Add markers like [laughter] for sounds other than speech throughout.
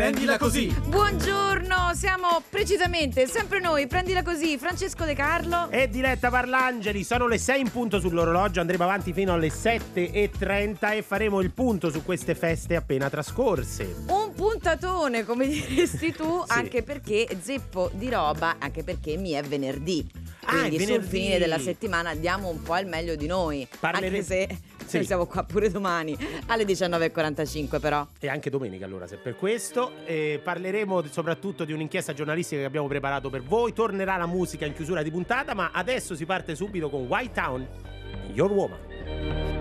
Prendila così. Buongiorno, siamo precisamente sempre noi, prendila così, Francesco De Carlo. E Diletta Parlangeli, sono le 6 in punto sull'orologio, andremo avanti fino alle 7.30 e faremo il punto su queste feste appena trascorse. Un puntatone, come [laughs] diresti tu, Sì. anche perché zeppo di roba, anche perché mi è venerdì. Ah, Quindi sul venerdì. fine della settimana diamo un po' al meglio di noi. Parlere- Anche se Sì. noi siamo qua pure domani alle 19.45 però. E anche domenica allora, se per questo. Eh, parleremo soprattutto di un'inchiesta giornalistica che abbiamo preparato per voi. Tornerà la musica in chiusura di puntata, ma adesso si parte subito con White Town, Your Woman.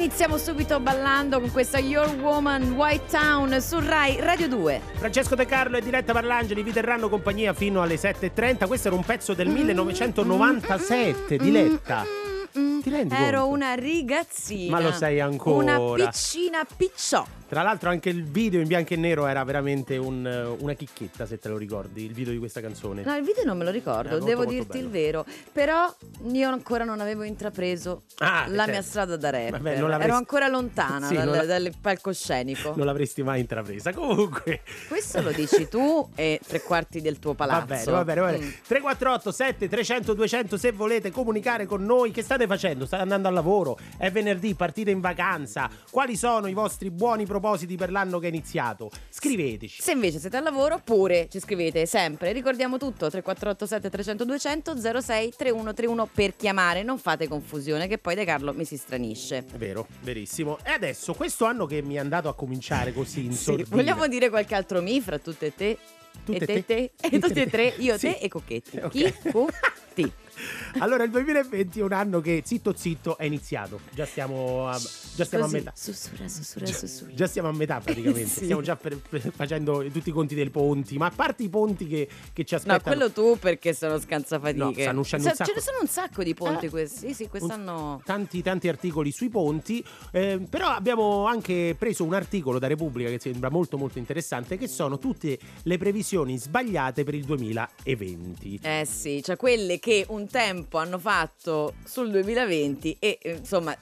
Iniziamo subito ballando con questa Your Woman White Town su Rai Radio 2. Francesco De Carlo e Diletta Parlangeli vi terranno compagnia fino alle 7.30. Questo era un pezzo del 1997, Diletta. Ti rendi Ero conto? una rigazzina. Ma lo sei ancora. Una piccina picciò. Tra l'altro anche il video in bianco e nero era veramente un, una chicchetta, se te lo ricordi, il video di questa canzone. No, il video non me lo ricordo, molto, devo molto dirti bello. il vero. Però io ancora non avevo intrapreso Ah, la certo. mia strada da rapper. Vabbè, Ero ancora lontana Sì, dal, la- dal palcoscenico. Non l'avresti mai intrapresa. Comunque, Questo lo dici tu e tre quarti del tuo palazzo. Va bene, va bene, va bene. Mm. 348 7 300 200 se volete comunicare con noi. Che state facendo? State andando al lavoro? È venerdì, partite in vacanza. Quali sono i vostri buoni propositi per l'anno che è iniziato? Scriveteci. Se invece siete al lavoro, pure ci scrivete sempre. Ricordiamo tutto: 3487 300 200 06 3131 per chiamare. Non fate confusione, che poi De Carlo mi si stranisce. Vero, verissimo. E adesso, questo anno che mi è andato a cominciare così in Sì, vogliamo dire qualche altro mi fra tutte e te? Tutte e te, te? te, e Tutte e tre, io, Sì. te e Cocchetti. Ok. Chi? Cu? Ti. [laughs] Allora, il 2020 è un anno che zitto zitto è iniziato. Già stiamo a, già stiamo Così, a metà. Sussurra, sussurra, Già, sussurra. già siamo a metà praticamente. [laughs] Sì. Stiamo già per- per- facendo tutti i conti dei ponti. Ma a parte i ponti che, che ci No, aspettano. quello tu perché sono scansafatiche. No, stanno uscendo Sa- un sacco- Ce ne sono un sacco di ponti Eh. questi. Sì, sì, quest'anno. tanti tanti articoli sui ponti eh, però abbiamo anche preso un articolo da Repubblica che sembra molto molto interessante che sono tutte le previsioni sbagliate per il 2020 Eh sì, cioè quelle che un tempo hanno fatto sul 2020 e insomma,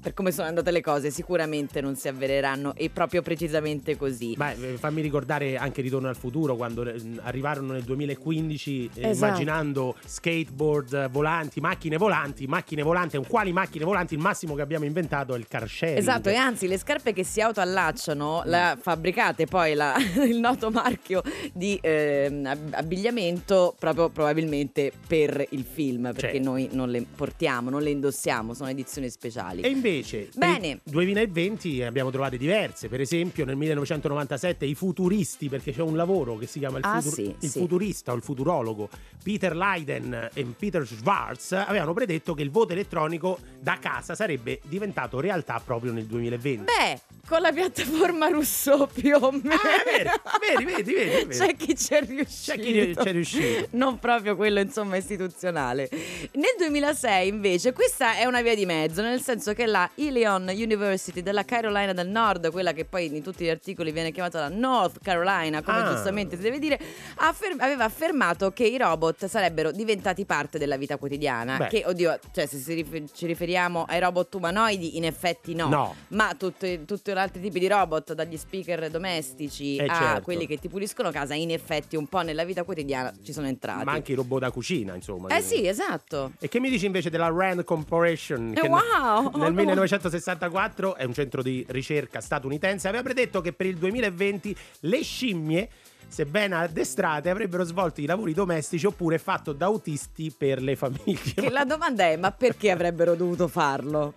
per come sono andate le cose, sicuramente non si avvereranno e proprio precisamente così. Beh, eh, fammi ricordare anche Ritorno al futuro quando eh, arrivarono nel 2015 eh, Esatto. immaginando skateboard eh, volanti, macchine volanti, macchine volanti, quali macchine volanti? Il massimo che abbiamo inventato è il car sharing. Esatto, e anzi le scarpe che si autoallacciano, la fabbricate poi la- [laughs] il noto marchio di ab- abbigliamento proprio probabilmente per il film, perché Certo. noi non le portiamo, non le indossiamo, sono edizioni speciali. E invece per Bene. il 2020 abbiamo trovate diverse, per esempio nel 1997 i futuristi, perché c'è un lavoro che si chiama il, Ah, futur- sì, il sì. futurista o il futurologo, Peter Leiden e Peter Schwartz avevano predetto che il voto elettronico da casa sarebbe diventato realtà proprio nel 2020. Beh, con la piattaforma Rousseau più o meno. Ah, è vero, vedi, vedi, vedi, vero. C'è chi c'è riuscito. C'è chi c'è riuscito. Non proprio quello, insomma, istituzionale. Nel 2006, invece, questa è una via di mezzo, nel senso che la Ilion University della Carolina del Nord, quella che poi in tutti gli articoli viene chiamata la North Carolina, come Ah. giustamente si deve dire, ha affer- aveva affermato che i robot sarebbero diventati parte della vita quotidiana. Beh. Che, oddio, cioè, se rifer- ci riferiamo ai robot umanoidi, in effetti no. No. Ma tutti, tutti gli altri tipi di robot, dagli speaker domestici Eh, a certo. quelli che ti puliscono casa, in effetti un po' nella vita quotidiana ci sono entrati. Ma anche i robot da cucina, insomma. Eh sì, esatto. E che mi dici invece della Rand Corporation? Eh, wow! Nel [laughs] 1964 è un centro di ricerca statunitense. Aveva predetto che per il 2020 le scimmie, sebbene addestrate, avrebbero svolto i lavori domestici oppure fatto da autisti per le famiglie. Che la domanda è: ma perché avrebbero dovuto farlo?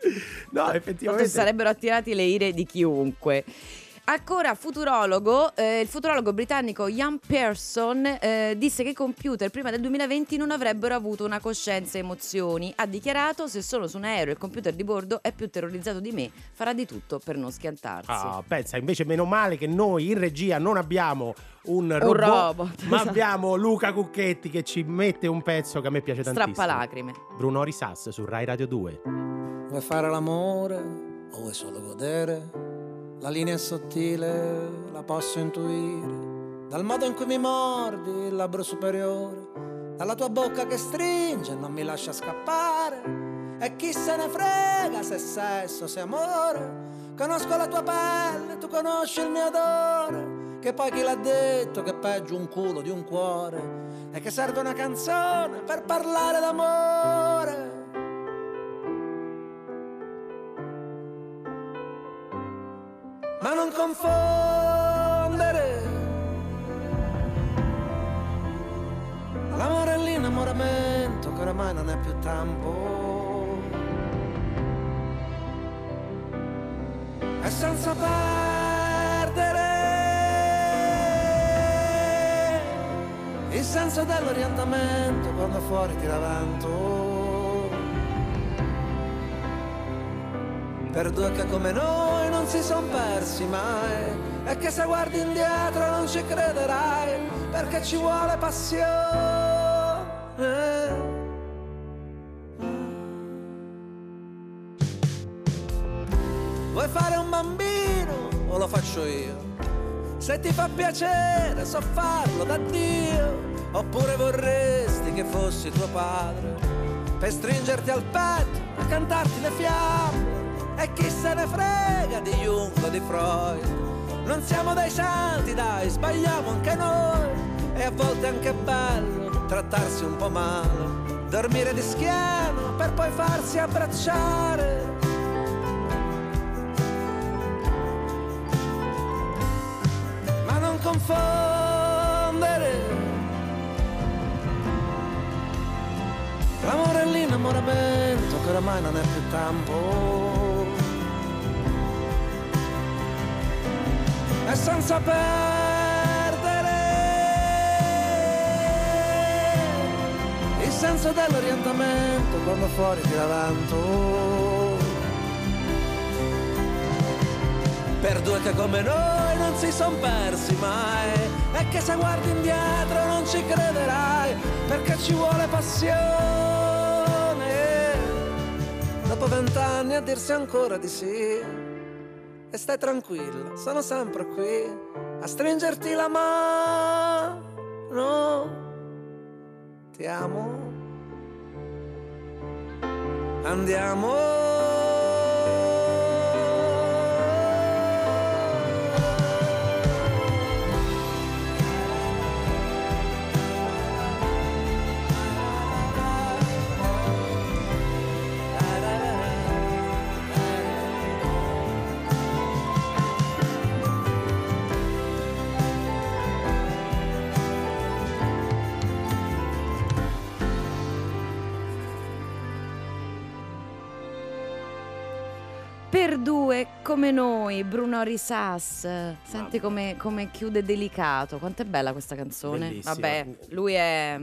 No, Tanto effettivamente. sarebbero attirati le ire di chiunque. Ancora futurologo, eh, il futurologo britannico Ian Pearson eh, disse che i computer prima del 2020 non avrebbero avuto una coscienza e emozioni. Ha dichiarato: Se sono su un aereo e il computer di bordo è più terrorizzato di me, farà di tutto per non schiantarsi. Ah, pensa, invece meno male che noi in regia non abbiamo un robot, robot, ma esatto. abbiamo Luca Cucchetti che ci mette un pezzo che a me piace tantissimo. Strappa lacrime. Bruno Risas su Rai Radio 2. Vuoi fare l'amore o vuoi solo godere? La linea sottile, la posso intuire. Dal modo in cui mi mordi il labbro superiore, dalla tua bocca che stringe e non mi lascia scappare. E chi se ne frega se sesso, se amore. Conosco la tua pelle, tu conosci il mio odore. Che poi chi l'ha detto che è peggio un culo di un cuore? E che serve una canzone per parlare d'amore. Ma non confondere. L'amore e l'innamoramento che oramai non è più tempo. E senza perdere il senso dell'orientamento quando fuori tira vento per due che come noi non si son persi mai e che se guardi indietro non ci crederai perché ci vuole passione. Vuoi fare un bambino o lo faccio io. Se ti fa piacere, so farlo da Dio. Oppure vorresti che fossi tuo padre per stringerti al petto e cantarti le fiamme. E chi se ne frega di Jung o di Freud? Non siamo dei santi, dai, sbagliamo anche noi. E a volte è anche bello trattarsi un po' male, dormire di schiena per poi farsi abbracciare. Ma non confondere l'amore e l'innamoramento che oramai non è più tempo. E senza perdere il senso dell'orientamento quando fuori tira vento. Per due che come noi non si son persi mai E che se guardi indietro non ci crederai Perché ci vuole passione Dopo vent'anni a dirsi ancora di sì E stai tranquilla, sono sempre qui A stringerti la mano. Ti amo. Andiamo Per due come noi, Bruno Risas. Senti come, come chiude delicato. Quanto è bella questa canzone. Bellissima. Vabbè, lui è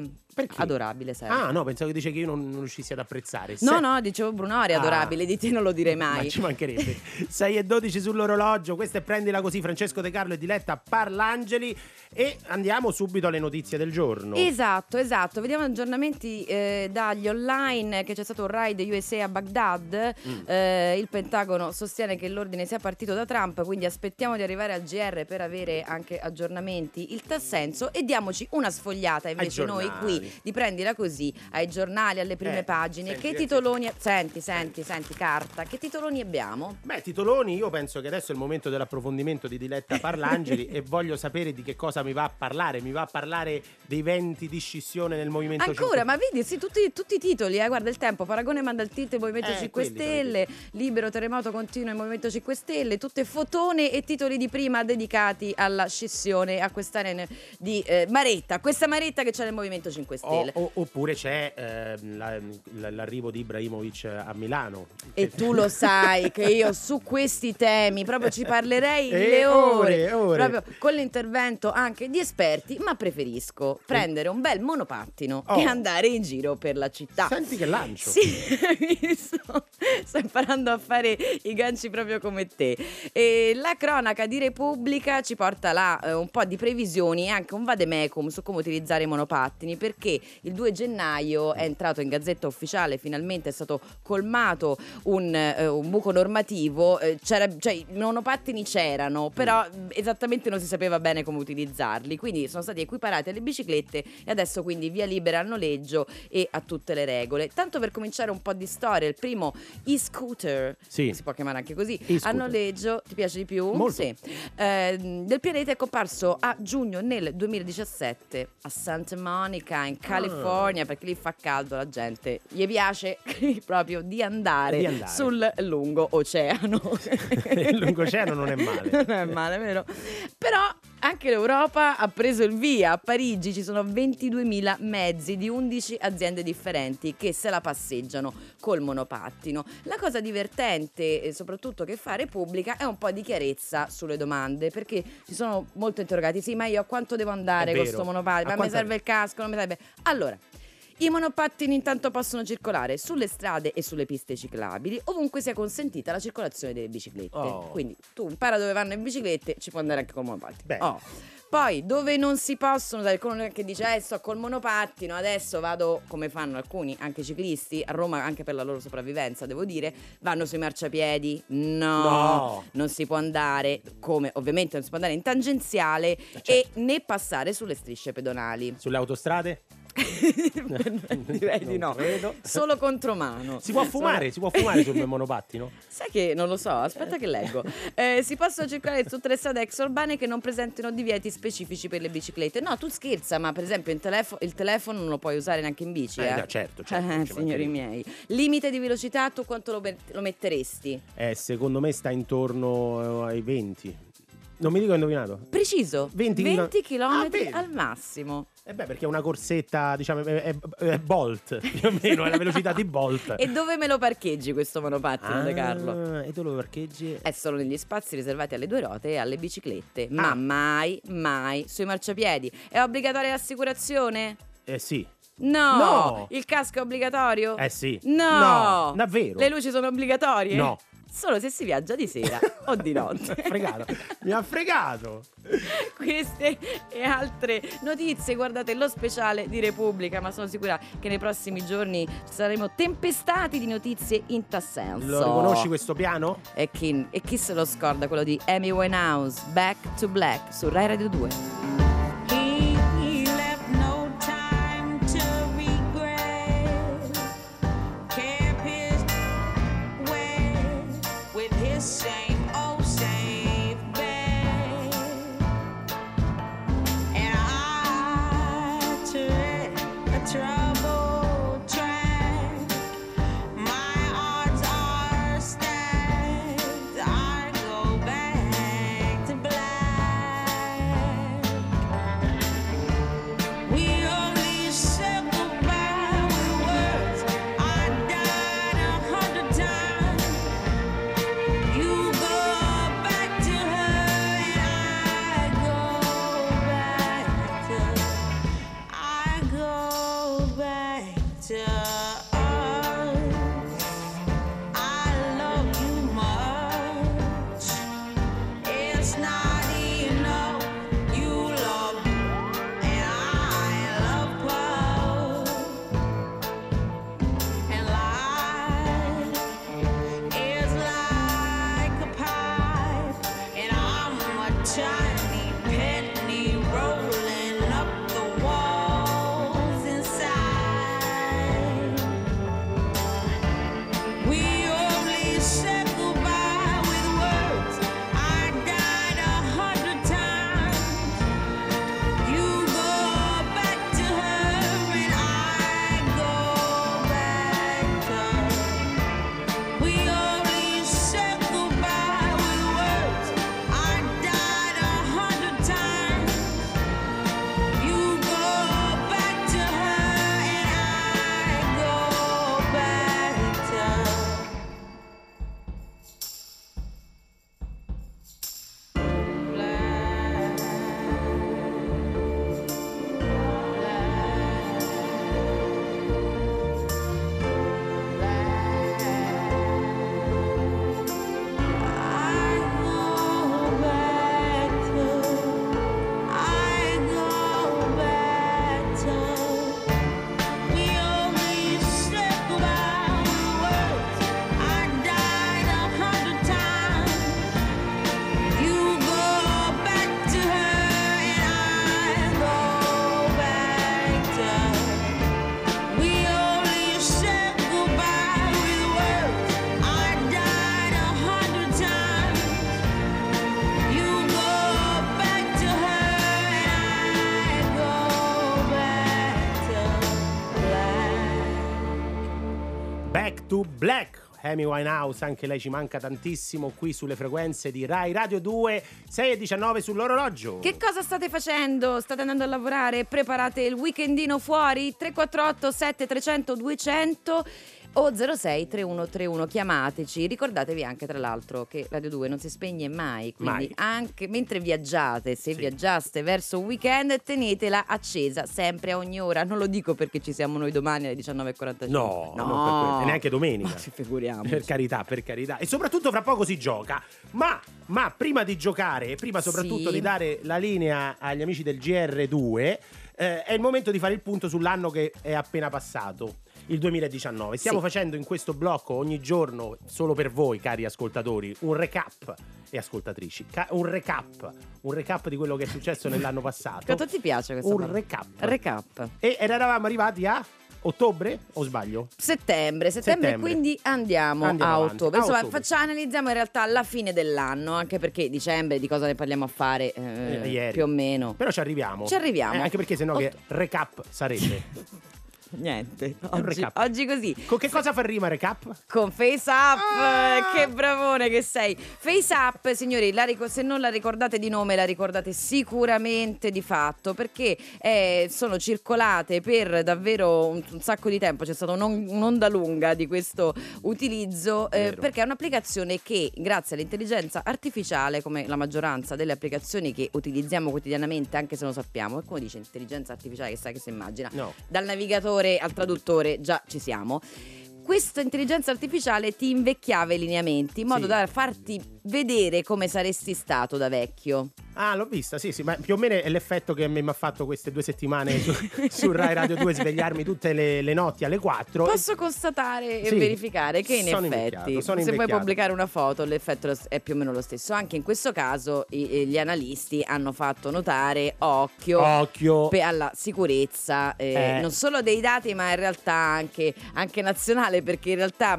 Perché? adorabile, sai. Ah, no, pensavo che dice che io non, non riuscissi ad apprezzare. No, Se- no, dicevo Bruno è Ah. adorabile, di te non lo direi Ma mai. ci mancherebbe [laughs] 6 e 12 sull'orologio Questa è Prendila Così Francesco De Carlo e Diletta Parlangeli E andiamo subito alle notizie del giorno Esatto, esatto. Vediamo aggiornamenti eh, dagli online che c'è stato un raid USA a Baghdad. Mm. Eh, il Pentagono sostiene che l'ordine sia partito da Trump, quindi aspettiamo di arrivare al GR per avere anche aggiornamenti. Il tal senso e diamoci una sfogliata invece noi qui di prendila così ai giornali, alle prime Eh, pagine. senti, che senti. titoloni senti, senti, senti carta. Che titoloni abbiamo? Beh, titoloni, io penso che adesso è il momento dell'approfondimento di Diletta Parlangeli [laughs] e voglio sapere di che cosa mi va a parlare. Mi va a parlare dei venti di scissione nel Movimento Ancora, 5 ma vedi, sì, tutti, tutti i titoli, eh, guarda il tempo, Paragone manda il tilt Movimento Eh, 5 quelli sono i Stelle, Libero Terremoto continua il Movimento 5 Stelle, tutte fotone e titoli di prima dedicati alla scissione, a quest'area di eh, Maretta, questa Maretta che c'è nel Movimento 5 O- Stelle. o- oppure c'è ehm, la- la- l'arrivo di Ibrahimovic a Milano. E tu lo sai che io su questi temi proprio ci parlerei [laughs] Eh, le ore, ore, proprio con l'intervento anche di esperti, ma preferisco prendere un bel monopattino Oh. e andare in giro per la città. Senti che lancio. Sì? [laughs] Sto imparando a fare i ganci proprio come te. E la cronaca di Repubblica ci porta là eh, un po' di previsioni e anche un vademecum su come utilizzare i monopattini perché il 2 gennaio è entrato in gazzetta ufficiale, finalmente è stato colmato un, eh, un buco normativo, eh, c'era- cioè i monopattini c'erano, però mh, esattamente non si sapeva bene come utilizzarli, quindi sono stati equiparati alle biciclette e adesso quindi via libera al noleggio e a tutte le regole. Tanto per cominciare un po' di storia, il primo e-scooter, Sì. si può chiamare anche così, E-scooter. a noleggio, ti piace di più? Molto. Sì. Eh, del pianeta è comparso a giugno nel 2017 a Santa Monica in California perché lì fa caldo, la gente gli piace [laughs] proprio di andare, Di andare. sul lungo oceano. [laughs] Il lungoceano non è [laughs] male. non è male, vero? Però anche l'Europa ha preso il via. A Parigi ci sono 22.000 mezzi di 11 aziende differenti che se la passeggiano col monopattino. La cosa divertente, e soprattutto che fa Repubblica, è un po' di chiarezza sulle domande, perché ci sono molto interrogati. Sì, ma io a quanto devo andare con questo monopattino? Ma mi serve il casco? Non mi serve? Allora. I monopattini intanto possono circolare sulle strade e sulle piste ciclabili, ovunque sia consentita la circolazione delle biciclette. Oh. Quindi tu impara dove vanno le biciclette, ci puoi andare anche col monopattino. Bene. Oh. Poi dove non si possono, sai, qualcuno che dice eh sto col monopattino, adesso vado come fanno alcuni, anche ciclisti, a Roma anche per la loro sopravvivenza devo dire, vanno sui marciapiedi. No, No. non si può andare come ovviamente non si può andare in tangenziale certo. e né passare sulle strisce pedonali. Sulle autostrade? [laughs] Direi di no. credo. Solo contromano. Si può fumare, si può fumare sul monopattino? [laughs] Sai che non lo so, aspetta che leggo. Eh, si possono circolare tutte le strade extraurbane che non presentino divieti specifici per le biciclette. No, tu scherza, ma per esempio il, telefo- il telefono non lo puoi usare neanche in bici. Eh, Eh, no, certo, certo, Eh, signori miei. Limite di velocità, tu quanto lo, met- lo metteresti? Eh, secondo me sta intorno eh, ai 20. Non mi dico indovinato. Preciso, 20 20, chilo- Ah, km vedi. al massimo. Eh beh, perché è una corsetta, diciamo, è, è- Bolt, [laughs] più o meno, è la velocità di Bolt. E dove me lo parcheggi questo monopattino, De Carlo? Ah, E tu lo parcheggi? È solo negli spazi riservati alle due ruote e alle biciclette, ma Ah. mai, mai sui marciapiedi. È obbligatoria l'assicurazione? Eh sì. No. No. Il casco è obbligatorio? Eh sì. No. No, davvero? Le luci sono obbligatorie? No. Solo se si viaggia di sera o di notte. Mi [laughs] ha fregato. Mi ha fregato. Queste e altre notizie, guardate lo speciale di Repubblica, ma sono sicura che nei prossimi giorni saremo tempestati di notizie in tal senso. Lo riconosci questo piano? E chi, e chi se lo scorda quello di Amy Winehouse, Back to Black su Rai Radio 2. To Black. Amy Winehouse, anche lei ci manca tantissimo qui sulle frequenze di Rai Radio 2, 6 e 19 sull'orologio. Che cosa state facendo? State andando a lavorare? Preparate il weekendino fuori? 348 7300 200 o 06 3131 chiamateci ricordatevi anche tra l'altro che Radio 2 non si spegne mai quindi Mai. anche mentre viaggiate se Sì. viaggiaste verso un weekend tenetela accesa sempre a ogni ora non lo dico perché ci siamo noi domani alle 19.45 No, non quello, e neanche domenica. Ma ci figuriamo Per carità, per carità. E soprattutto fra poco si gioca. Ma Ma prima di giocare e prima soprattutto Sì. di dare la linea agli amici del GR2, eh, è il momento di fare il punto sull'anno che è appena passato. Il 2019. Stiamo Sì. facendo in questo blocco ogni giorno, solo per voi, cari ascoltatori, un recap e ascoltatrici. ca- un recap. Un recap di quello che è successo [laughs] nell'anno passato. Quanto ti piace questa Un parola? recap. Recap. E eravamo arrivati a ottobre o sbaglio? Settembre, settembre, Settembre. quindi andiamo, Andiamo a ottobre. Insomma, facciamo, analizziamo in realtà la fine dell'anno, anche perché dicembre di cosa ne parliamo a fare eh, Eh, ieri. più o meno. Però ci arriviamo. Ci arriviamo. Eh, anche perché sennò Ot- che recap sarebbe. [laughs] Niente, un oggi, oggi così. Con che cosa fa rima recap? Con Face Up, Ah! che bravone che sei. Face Up, signori, la ric- se non la ricordate di nome, la ricordate sicuramente di fatto, perché eh, sono circolate per davvero un, un sacco di tempo, c'è stata un'on- un'onda lunga di questo utilizzo, eh, perché è un'applicazione che grazie all'intelligenza artificiale, come la maggioranza delle applicazioni che utilizziamo quotidianamente, anche se non lo sappiamo, e come dice intelligenza artificiale, che sai che si immagina, No. dal navigatore al traduttore già ci siamo. Questa intelligenza artificiale ti invecchiava i lineamenti in modo Sì. da farti vedere come saresti stato da vecchio. Ah, l'ho vista, sì, sì, ma più o meno è l'effetto che a me mi ha fatto queste due settimane su, [laughs] su Rai Radio 2 svegliarmi tutte le, le notti alle 4. Posso constatare e Sì, verificare che in effetti, invecchiato, se puoi invecchiato. pubblicare una foto, l'effetto è più o meno lo stesso. Anche in questo caso i- gli analisti hanno fatto notare occhio. Occhio. alla sicurezza eh, Eh. non solo dei dati ma in realtà anche, anche nazionale perché in realtà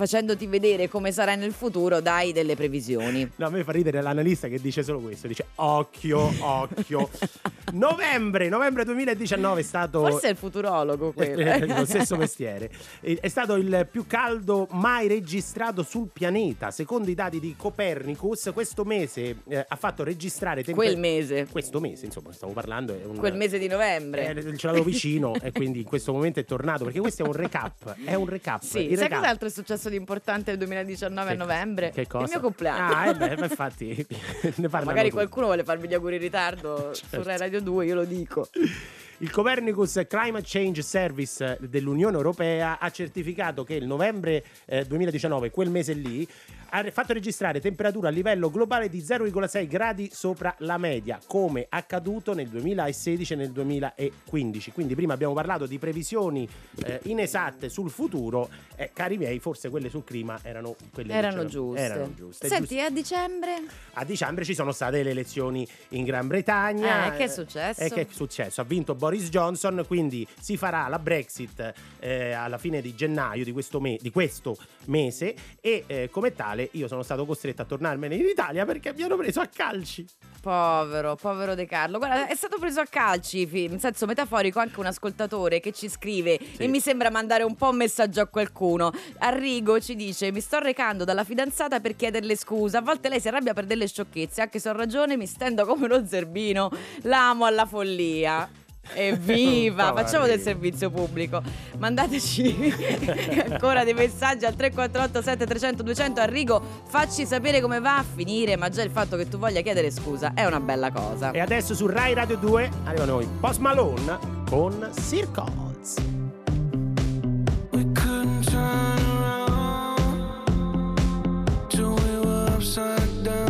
facendoti vedere come sarà nel futuro dai delle previsioni No, a me fa ridere l'analista che dice solo questo, dice occhio, occhio. [laughs] novembre, novembre 2019 è stato... forse è il futurologo quello Eh, lo stesso mestiere. Eh, È stato il più caldo mai registrato sul pianeta. Secondo i dati di Copernicus, questo mese eh, ha fatto registrare temper- quel mese Questo mese, insomma, stiamo parlando un quel mese di novembre eh, ce l'avevo vicino e quindi in questo momento è tornato perché questo è un recap, è un recap. Sì, Il sai recap- cos'altro è successo di importante nel 2019 a Che- novembre? Che cosa? Il mio compleanno. Ah, eh beh, ma infatti [laughs] ne Magari tutti. qualcuno vuole farvi gli auguri in ritardo su Certo. Rai Radio 2, io lo dico. Il Copernicus Climate Change Service dell'Unione Europea ha certificato che il novembre eh, 2019, quel mese lì, ha fatto registrare temperatura a livello globale di 0,6 gradi sopra la media, come accaduto nel 2016 e nel 2015. Quindi prima abbiamo parlato di previsioni eh, inesatte sul futuro, eh, cari miei, forse quelle sul clima erano quelle Erano giuste. Erano giuste. Senti, Giuste. a dicembre? A dicembre ci sono state le elezioni in Gran Bretagna. Eh, che è successo? E che è successo? Ha vinto Boris Johnson, quindi si farà la Brexit eh, alla fine di gennaio di questo, me- di questo mese e eh, come tale io sono stato costretto a tornarmene in Italia perché mi hanno preso a calci. Povero, povero De Carlo. Guarda, è stato preso a calci, in senso metaforico, anche un ascoltatore che ci scrive Sì. e mi sembra mandare un po' un messaggio a qualcuno. Arrigo ci dice: Mi sto recando dalla fidanzata per chiederle scusa. A volte lei si arrabbia per delle sciocchezze, anche se ho ragione, mi stendo come lo zerbino. L'amo alla follia. Evviva! [laughs] Facciamo del servizio pubblico. Mandateci [laughs] ancora dei messaggi al 348 7300 200 Arrigo, facci sapere come va a finire, ma già il fatto che tu voglia chiedere scusa è una bella cosa. E adesso su Rai Radio 2 arriva noi Post Malone con Circles. We couldn't turn around till we were upside down.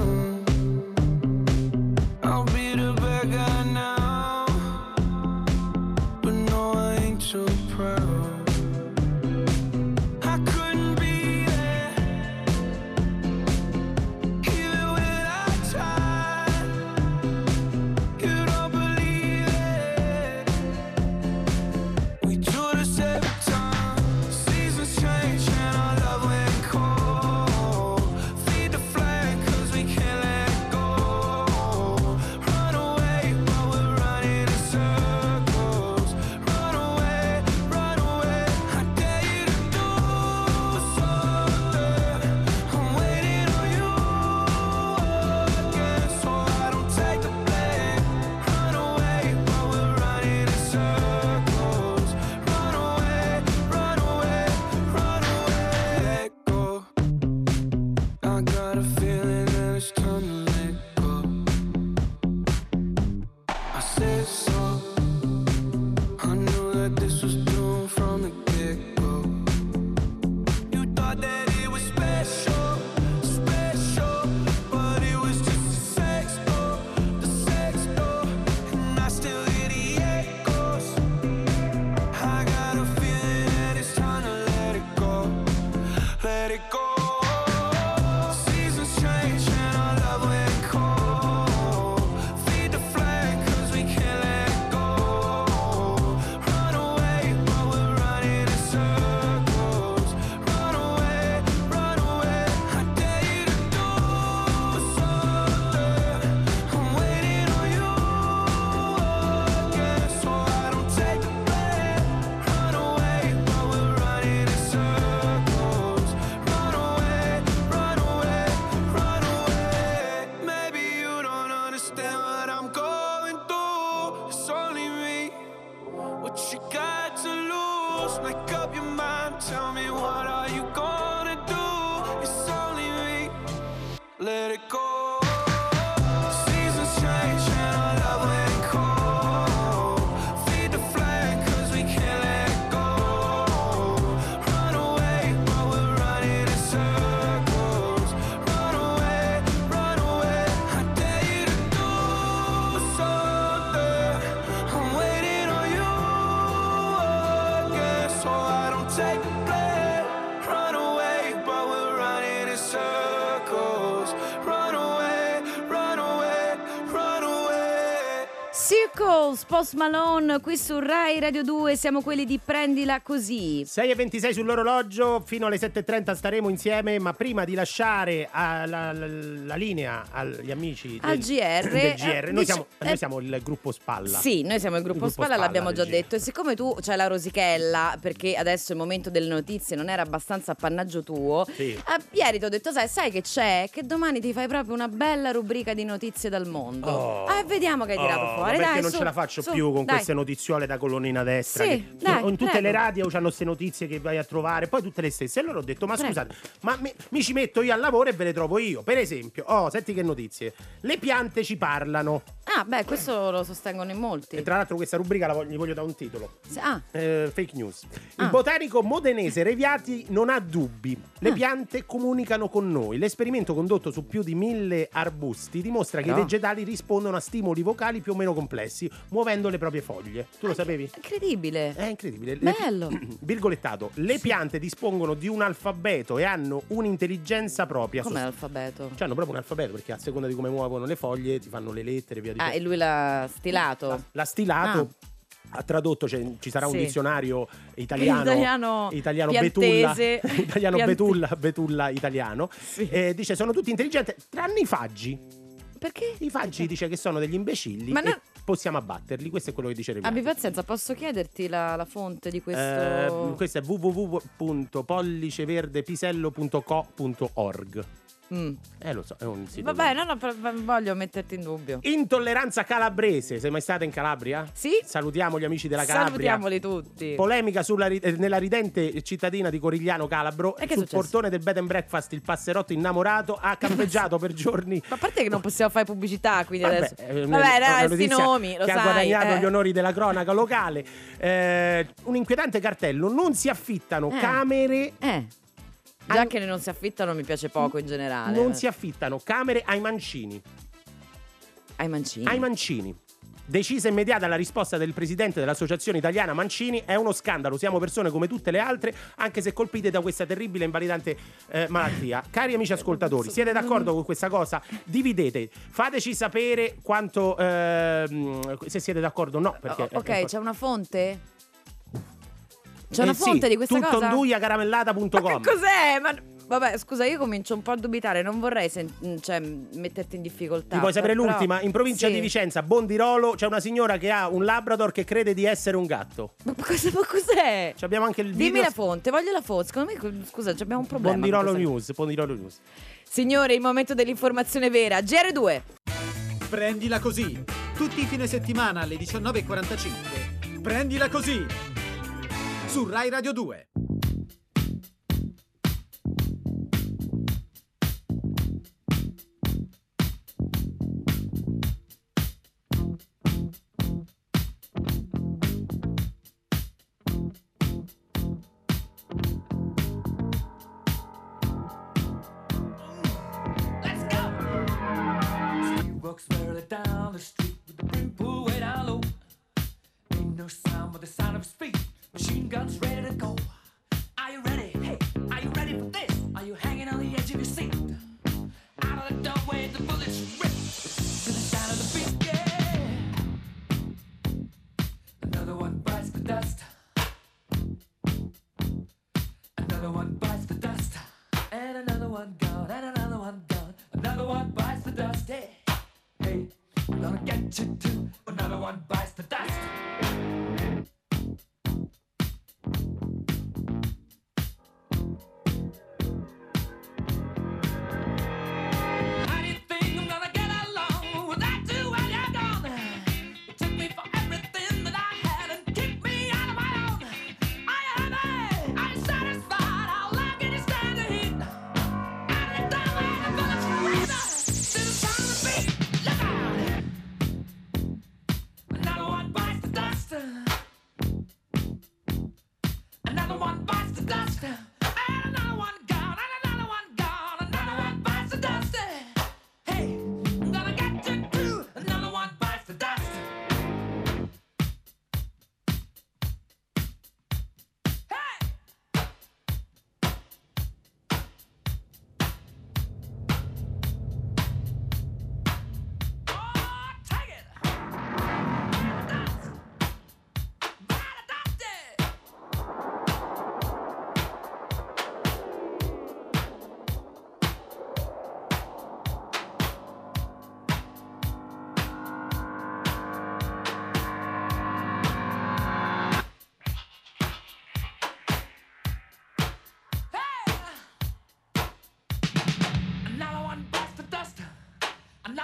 Circles, Post Malone, qui su Rai Radio 2, siamo quelli di Prendila Così. 6 e 26 sull'orologio, fino alle 7.30 staremo insieme, ma prima di lasciare ah, la, la- linea agli amici del, Al GR, del GR, eh, noi, siamo, noi eh, siamo il gruppo Spalla. Sì, noi siamo il gruppo, Il gruppo Spalla, Spalla l'abbiamo già detto. E siccome tu c'hai la rosichella, perché adesso il momento delle notizie non era abbastanza appannaggio tuo, Sì. eh, ieri ti ho detto, sai, sai che c'è? Che domani ti fai proprio una bella rubrica di notizie dal mondo. Oh. Ah, vediamo che hai tirato Oh, fuori. Ma perché dai, non su, ce la faccio su, più con dai. queste notiziole da colonnina destra. Sì, che- dai, in tutte prego. le radio hanno queste notizie che vai a trovare, poi tutte le stesse. E allora ho detto: Ma Prego. scusate, ma mi, mi ci metto io al lavoro e ve le trovo io. Per esempio, oh, senti che notizie. Le piante ci parlano. Ah, beh, questo lo sostengono in molti. E tra l'altro, questa rubrica la voglio, gli voglio dare un titolo. Ah, Eh, fake news. Il Ah. botanico modenese Reviati non ha dubbi. Le Ah. piante comunicano con noi. L'esperimento condotto su più di mille arbusti dimostra che Però- i vegetali rispondono a stimoli vocali più o meno complessi, muovendo le proprie foglie. Tu lo sapevi? incredibile. È incredibile. Le- Bello. [clears throat] virgolettato. Le piante dispongono di un alfabeto e hanno un'intelligenza propria. Com'è l'alfabeto? Cioè, hanno proprio un alfabeto perché a seconda di come muovono le foglie ti fanno le lettere, via di Ah, e lui l'ha stilato. L'ha- L'ha stilato. Ha tradotto, cioè, ci sarà un Sì. dizionario italiano, Italiano italiano betulla, [laughs] italiano Piante- betulla, betulla italiano. Sì. Eh, dice sono tutti intelligenti, tranne i faggi. Perché? I faggi dice che sono degli imbecilli Ma e no- possiamo abbatterli. Questo è quello che dice Reviati. Abbi pazienza, posso chiederti la, la fonte di questo? Eh, questo è www.polliciverdepisello.co.org. Mm. Eh, lo so, è un sito. Vabbè, no, no, voglio metterti in dubbio. Intolleranza calabrese. Sei mai stata in Calabria? Sì? Salutiamo gli amici della Calabria. Salutiamoli tutti. Polemica sulla eh, nella ridente cittadina di Corigliano Calabro. E che sul portone del bed and breakfast il passerotto innamorato ha campeggiato per giorni. Ma a parte che non possiamo fare pubblicità, quindi Vabbè, adesso. eh, Vabbè, dai, sti notizia nomi, lo che sai. ha guadagnato eh. gli onori della cronaca locale. Eh, un inquietante cartello: non si affittano Eh. camere. Eh. Già An- che non si affittano mi piace poco in generale. Non si affittano camere ai mancini. Ai mancini. Ai mancini. Decisa e immediata la risposta del presidente dell'Associazione Italiana Mancini è uno scandalo. Siamo persone come tutte le altre, anche se colpite da questa terribile e invalidante eh, malattia. Cari amici ascoltatori, [laughs] siete d'accordo con questa cosa? Dividete, fateci sapere quanto ehm, se siete d'accordo o no. Perché, ok, eh, c'è una fonte? C'è eh una sì, fonte di questa cosa? tuttonduiacaramellata.com. Cos'è? Ma vabbè, scusa, io comincio un po' a dubitare, non vorrei sen- cioè, metterti in difficoltà. Ti vuoi sapere però- l'ultima? In provincia Sì. di Vicenza, Bondirolo, c'è una signora che ha un Labrador che crede di essere un gatto. Ma cosa, ma cos'è? Ci abbiamo anche il video. Dimmi la fonte, voglio la fonte. Secondo me, scusa, ci abbiamo un problema. Bondirolo News, Bondirolo News. Signore, il momento dell'informazione vera. GR2. Prendila così. Tutti i fine settimana alle 19.45. Prendila così. Su Rai Radio 2.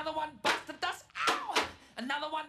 Another one bites the dust. Ow! Another one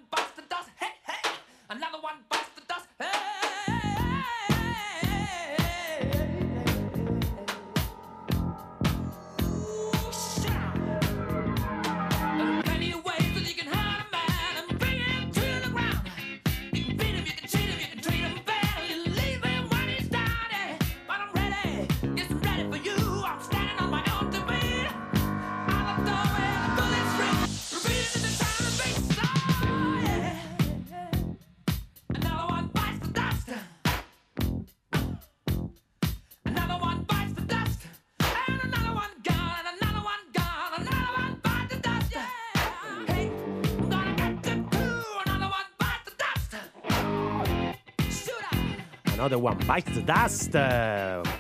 Another one bites the dust.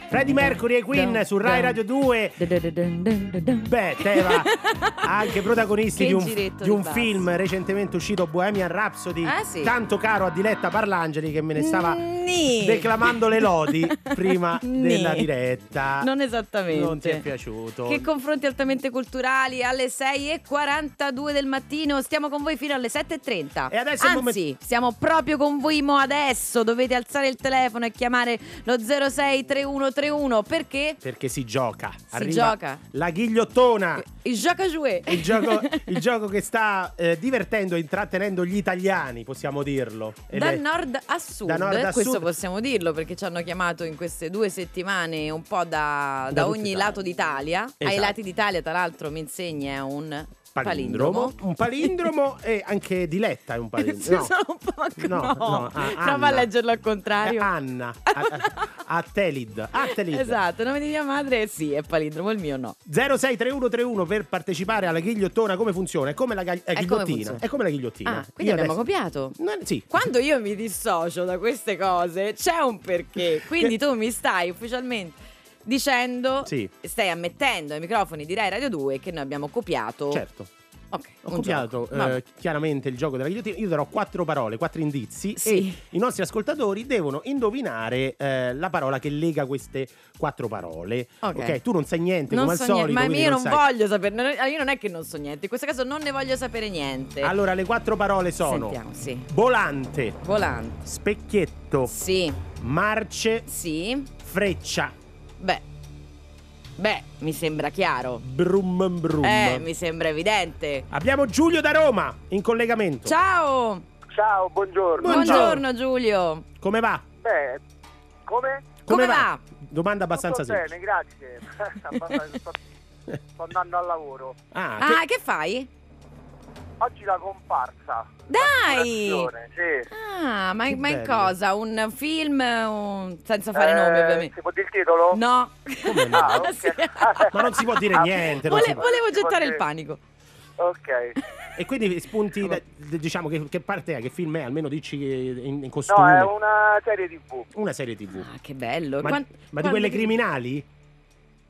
Freddie Mercury e Queen su Rai Radio 2. Beh, Teva, [laughs] anche protagonisti di un, di un film recentemente uscito, Bohemian Rhapsody, Ah, sì. tanto caro a Diletta Parlangeli che me ne stava Nì. declamando le lodi prima [laughs] Nì. della diretta. Non esattamente. Non ti è piaciuto? Che confronti altamente culturali alle 6.42 del mattino. Stiamo con voi fino alle 7.30. E adesso Anzi, momento- stiamo proprio con voi mo adesso. Dovete alzare il telefono e chiamare lo 063131 perché Perché si gioca. Si Arriva gioca. La ghigliottona. il gioca a jouer. Il gioco, [laughs] il gioco che sta eh, divertendo e intrattenendo gli italiani, possiamo dirlo. Ed Da è- nord a sud, Da nord a questo sud. possiamo dirlo perché ci hanno chiamato in queste due settimane un po' da, Da da ogni lato d'Italia. Ai Esatto. lati d'Italia, tra l'altro, mi insegna è un palindromo. palindromo. Un palindromo e anche Diletta è un [laughs] palindromo. sono un po' No, no, no, a- Prova a leggerlo al È contrario. Anna. A, a- Atelid. Atelid. Esatto, nome di mia madre sì, è palindromo, il mio no. 063131 per partecipare alla ghigliottona come funziona? È come la ghi- eh, come ghigliottina. È come la ghigliottina. Ah, quindi Io abbiamo adesso- copiato. No, sì. Quando io mi dissocio da queste cose, c'è un perché. Quindi tu mi stai ufficialmente dicendo, Sì. stai ammettendo ai microfoni di Rai Radio 2 che noi abbiamo copiato. Certo. Ok, Ho copiato eh, chiaramente il gioco della ghigliottina. Io darò quattro parole, quattro indizi Sì. e i nostri ascoltatori devono indovinare eh, la parola che lega queste quattro parole. Ok. tu non sai niente Non come so al solito. niente, ma io non sai. voglio sapere. Io non è che non so niente, in questo caso non ne voglio sapere niente. Allora, le quattro parole sono Sentiamo, sì. volante, Volante. specchietto, Sì, marce, sì. freccia, Beh. Beh, mi sembra chiaro. brum brum. Eh, mi sembra evidente. Abbiamo Giulio da Roma in collegamento. Ciao! Ciao, buongiorno. Buongiorno Giulio. Come va? Beh, come? Come va? Domanda abbastanza Tutto semplice. bene, grazie. [laughs] Sto, [laughs] sto andando al lavoro. Ah, Ah, che fai? Oggi la comparsa. Dai! Sì. Ah, ma, ma in cosa? Un film? un- Senza fare nomi, Eh, ovviamente. Si può dire il titolo? No. Come no? Ah. [laughs] Sì. [laughs] Ma non si può dire Ah, niente. Vole- può- volevo gettare il dire. panico. Ok. E quindi spunti, da- diciamo, che, che parte è? Che film è? Almeno dici in, in No, costume. è una serie tv. Una serie tv. Ah, che bello. Ma, Quan- ma di quelle criminali?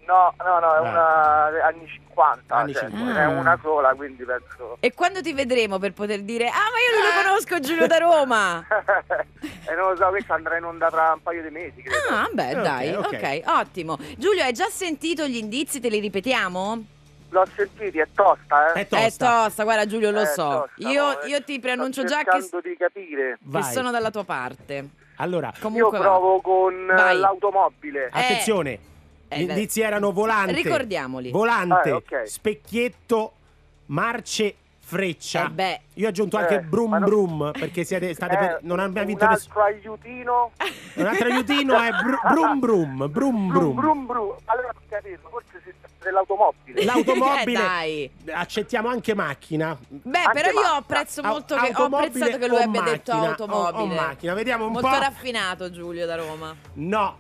No, no, no, è Ah. una anni 50. Anni cioè, 50. È Ah. una sola, quindi penso. E quando ti vedremo per poter dire Ah, ma io non lo conosco Giulio da Roma. [laughs] e non lo so, questo andrà in onda tra un paio di mesi, credo. Ah, beh, Ok, dai, ok. ok, ottimo. Giulio, hai già sentito gli indizi? Te li ripetiamo? L'ho sentito, è tosta, eh? È tosta. È tosta, guarda Giulio, lo È so. tosta, io, no, eh. io ti preannuncio già che, cercando di capire. che Vai. sono dalla tua parte. Allora, Io Comunque, va. provo con Vai. l'automobile. Eh. attenzione. Eh, Gli beh. indizi erano volante. Ricordiamoli. Volante, Ah, ok. specchietto, marce, freccia. Eh beh. Io ho aggiunto anche Eh, brum ma brum perché siete, state Eh, per- non abbiamo vinto un nessuno. altro aiutino. Un altro aiutino è br- [laughs] brum brum, brum Brum brum. brum. Allora ho capito, forse si tratta dell'automobile. L'automobile. [laughs] Eh, dai. Accettiamo anche macchina. Beh, Anche però io apprezzo Au- molto che, ho apprezzato che lui abbia detto macchina, automobile. o- o macchina. Vediamo un molto po'. raffinato Giulio da Roma. No,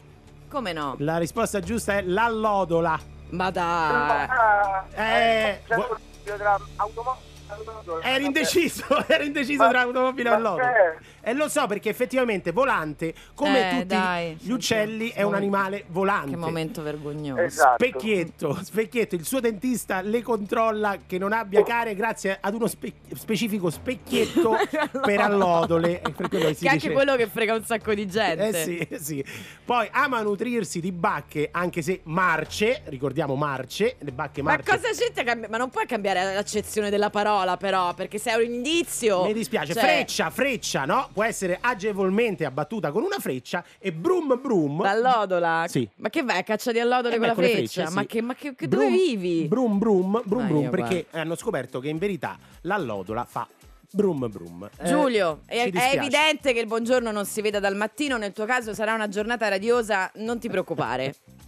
Come no? la risposta giusta è l'allodola. Ma dai. Ah, Eh, c'è vo- l'automobile tra automobile e. Eri indeciso, [laughs] eri indeciso Ma- tra automobile e ma c'è? E lo so perché effettivamente volante, come Eh, tutti dai, gli uccelli, è un animale volante. Che momento vergognoso. Esatto. Specchietto, specchietto, il suo dentista le controlla che non abbia care grazie ad uno spe- specifico specchietto [laughs] per allodole. Per che è anche dice- quello che frega un sacco di gente. Eh sì, eh sì. Poi ama nutrirsi di bacche, anche se marce, ricordiamo marce, le bacche Ma marce. cosa c'entra? cambi- Ma non puoi cambiare l'accezione della parola, però, perché sei un indizio. Mi dispiace, Cioè, freccia, freccia, no? Può essere agevolmente abbattuta con una freccia e brum brum. L'allodola? Sì. Ma che vai a caccia di allodole Eh con beh, la le freccia? frecce, Ma, sì. che, ma che, che- dove Brum- vivi? Brum brum, brum Ma brum, perché hanno scoperto che in verità l'allodola fa brum brum. Eh, Giulio, è, ci è dispiace. evidente che il buongiorno non si veda dal mattino. Nel tuo caso sarà una giornata radiosa, non ti preoccupare. [laughs]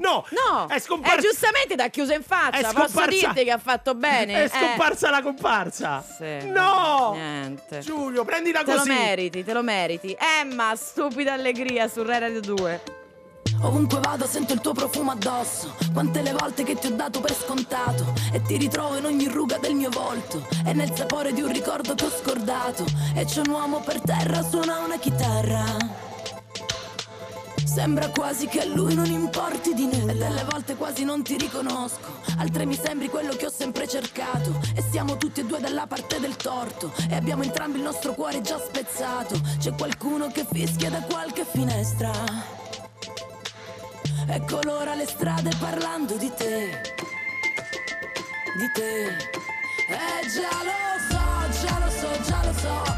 No, No, è scomparsa. eh, giustamente ti ha chiuso in È faccia. Posso scomparsa- dirti che ha fatto bene. È eh. scomparsa la comparsa. Sì. No! Niente. Giulio, prendila Te lo così. meriti, te lo meriti. Emma, stupida allegria su Rai Radio 2. Ovunque vado sento il tuo profumo addosso Quante le volte che ti ho dato per scontato E ti ritrovo in ogni ruga del mio volto E nel sapore di un ricordo che ho scordato E c'è un uomo per terra, suona una chitarra Sembra quasi che a lui non importi di nulla E delle volte quasi non ti riconosco. Altre mi sembri quello che ho sempre cercato. E siamo tutti e due dalla parte del torto. E abbiamo entrambi il nostro cuore già spezzato. C'è qualcuno che fischia da qualche finestra. E colora le strade parlando di te, di te. E già lo so, già lo so, già lo so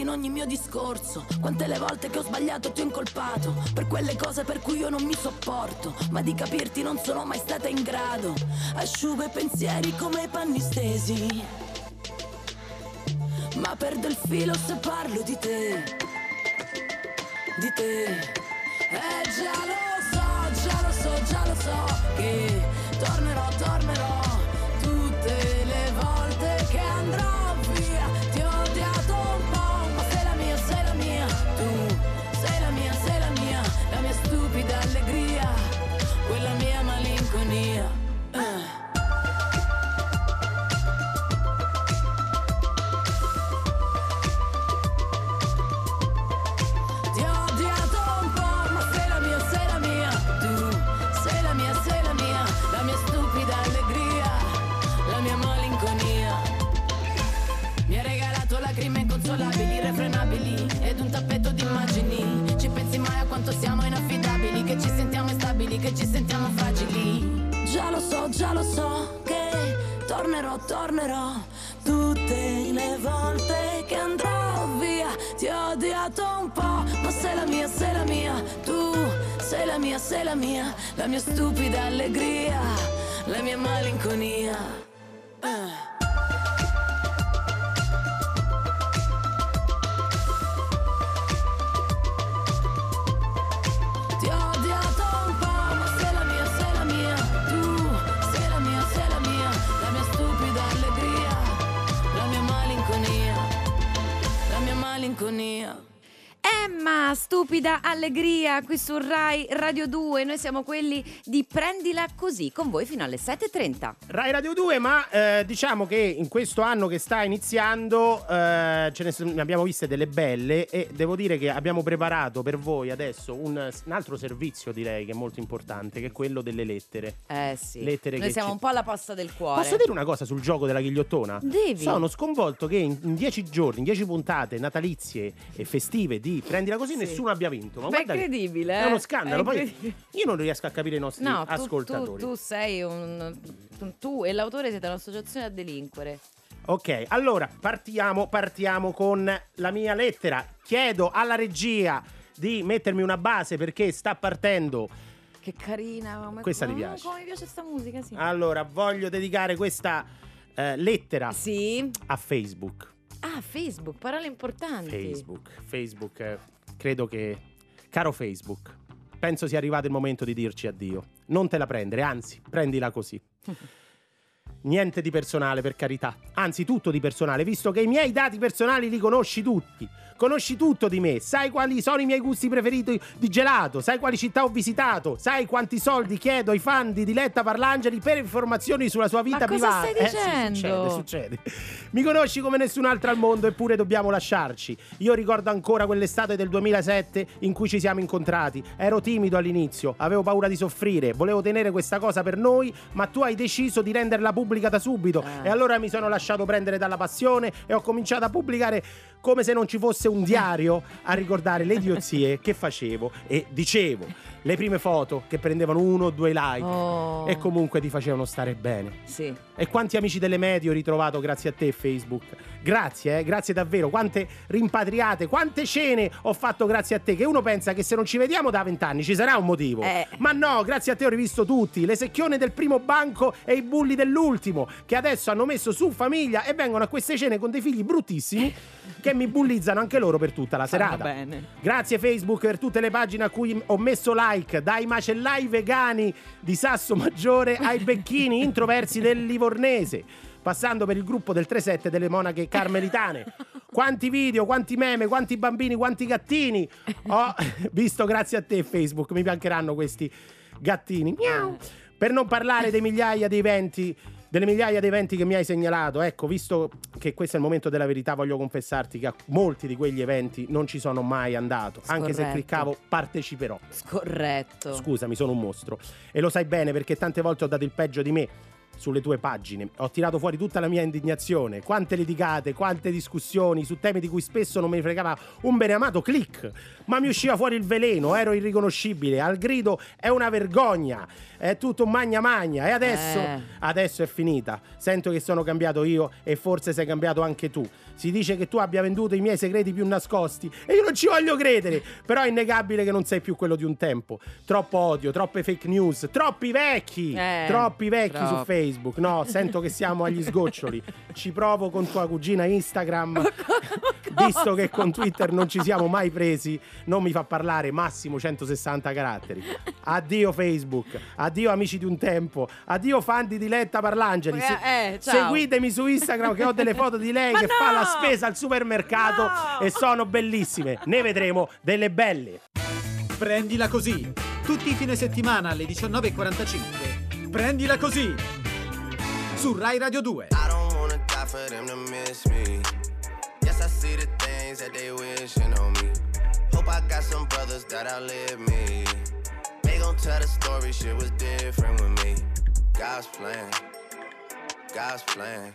in ogni mio discorso. Quante le volte che ho sbagliato ti ho incolpato per quelle cose per cui io non mi sopporto. Ma di capirti non sono mai stata in grado. Asciugo i pensieri come i panni stesi. Ma perdo il filo se parlo di te di te. Eh già lo so, già lo so, già lo so che tornerò, tornerò tutte le volte che andrò via. So, già lo so che tornerò, tornerò tutte le volte che andrò via. Ti ho odiato un po', ma sei la mia, sei la mia. Tu sei la mia, sei la mia, la mia stupida allegria, la mia malinconia. Eh. Allegria, Emma, stupida allegria qui su Rai Radio 2. Noi siamo quelli di Prendila così con voi fino alle 7.30. Rai Radio 2, ma eh, diciamo che in questo anno che sta iniziando eh, ce ne, abbiamo viste delle belle e devo dire che abbiamo preparato per voi adesso un, un altro servizio direi che è molto importante, che è quello delle lettere. Eh sì. Lettere Noi che siamo ci- un po' alla posta del cuore. Posso dire una cosa sul gioco della ghigliottona? Devi. Sono sconvolto che in in dieci giorni, in dieci puntate natalizie e festive di Prendila così, Sì. nessuno abbia vinto. Ma Ma è che- incredibile, È eh? uno scandalo. È Poi io non riesco a capire i nostri No, tu, tu, ascoltatori. tu sei un. tu- Tu e l'autore siete un'associazione a delinquere. Ok, allora partiamo, partiamo con la mia lettera. Chiedo alla regia di mettermi una base perché sta partendo. Che carina. Questa ti piace? Come mi piace sta musica, sì. Allora, voglio dedicare questa eh, lettera Sì. a Facebook. Ah, Facebook, parole importanti. Facebook, Facebook, eh, credo che... Caro Facebook, penso sia arrivato il momento di dirci addio. Non te la prendere, anzi, prendila così. [laughs] Niente di personale, per carità. Anzi, tutto di personale, visto che i miei dati personali li conosci tutti. Conosci tutto di me, sai quali sono i miei gusti preferiti di gelato, sai quali città ho visitato, sai quanti soldi chiedo ai fan di Diletta Parlangeli per informazioni sulla sua vita Ma cosa privata. stai Eh, sì, dicendo? succede, succede. Mi conosci come nessun altro al mondo, eppure dobbiamo lasciarci. Io ricordo ancora quell'estate del 2007 in cui ci siamo incontrati. Ero timido all'inizio, avevo paura di soffrire, volevo tenere questa cosa per noi, ma tu hai deciso di renderla pubblica da subito. Ah. E allora mi sono lasciato prendere dalla passione e ho cominciato a pubblicare come se non ci fosse un diario a ricordare le idiozie che facevo e dicevo. Le prime foto che prendevano uno o due like Oh. e comunque ti facevano stare bene. Sì. E quanti amici delle medie ho ritrovato grazie a te Facebook. Grazie, eh, grazie davvero. Quante rimpatriate, quante cene ho fatto grazie a te. Che uno pensa che se non ci vediamo da vent'anni ci sarà un motivo. Eh. Ma no, grazie a te ho rivisto tutti. Le secchione del primo banco e i bulli dell'ultimo. Che adesso hanno messo su famiglia e vengono a queste cene con dei figli bruttissimi. [laughs] Che mi bullizzano anche loro per tutta la Fanno serata. bene. Grazie Facebook per tutte le pagine a cui ho messo like, dai macellai vegani di Sasso Maggiore ai becchini introversi del Livornese, passando per il gruppo del 37 delle monache carmelitane. Quanti video, quanti meme, quanti bambini, quanti gattini ho [laughs] visto grazie a te Facebook, mi mancheranno questi gattini. Miau. Per non parlare dei migliaia di eventi delle migliaia di eventi che mi hai segnalato, ecco, visto che questo è il momento della verità, voglio confessarti che a molti di quegli eventi non ci sono mai andato. Anche se Scorretto. cliccavo parteciperò. Scorretto. Scusami, sono un mostro. E lo sai bene perché tante volte ho dato il peggio di me sulle tue pagine. Ho tirato fuori tutta la mia indignazione. Quante litigate, quante discussioni su temi di cui spesso non mi fregava un beneamato click. Ma mi usciva fuori il veleno, ero irriconoscibile. Al grido è una vergogna. È tutto magna magna. E adesso, Eh. adesso è finita. Sento che sono cambiato io e forse sei cambiato anche tu. Si dice che tu abbia venduto i miei segreti più nascosti e io non ci voglio credere. Però è innegabile che non sei più quello di un tempo. Troppo odio, troppe fake news, troppi vecchi. Eh, troppi vecchi su troppo. Facebook. No, sento che siamo agli sgoccioli. Ci provo con tua cugina Instagram. [laughs] Visto che con Twitter non ci siamo mai presi, non mi fa parlare massimo 160 caratteri. Addio Facebook, addio amici di un tempo, addio fan di Diletta Parlangeli. Se- Eh, ciao. seguitemi su Instagram che ho delle foto di lei Ma che no! fa la spesa al supermercato No! e sono bellissime. Ne vedremo delle belle. Prendila così. Tutti i fine settimana alle 19.45. Prendila così. Su Rai Radio 2. I don't wanna die for them to miss me. Yes, I see the things that they wishing on me. Hope I got some brothers that outlive me. They gon' tell the story, shit was different with me. God's plan, God's plan.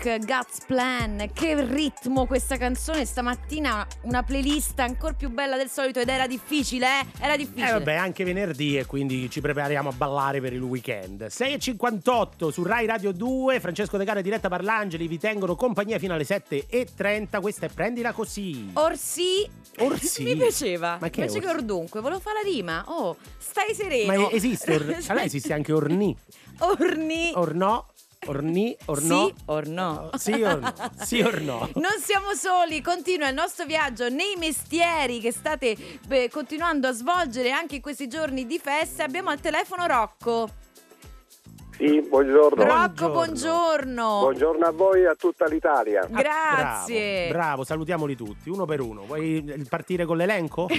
Drake, God's Plan, che ritmo questa canzone stamattina, una playlist ancora più bella del solito ed era difficile, eh? Era difficile. Eh vabbè, anche venerdì e quindi ci prepariamo a ballare per il weekend. 6.58 su Rai Radio 2, Francesco De Caro e Diretta Parlangeli vi tengono compagnia fino alle 7.30. Questa è Prendila Così. Orsi, Orsi? mi piaceva. Ma che Invece che Orsi? ordunque, volevo fare la rima. Oh, stai sereno. Ma esiste, or- allora esiste anche Orni. [laughs] Orni. Orno, Orni, Orno. Sì or no? Sì or no? Sì or no? Non siamo soli, continua il nostro viaggio nei mestieri che state beh, continuando a svolgere anche in questi giorni di festa. Abbiamo al telefono Rocco. Sì, buongiorno. Rocco, buongiorno. Buongiorno a voi e a tutta l'Italia. Grazie. Bravo, bravo, salutiamoli tutti, uno per uno. Vuoi partire con l'elenco? [laughs] [laughs]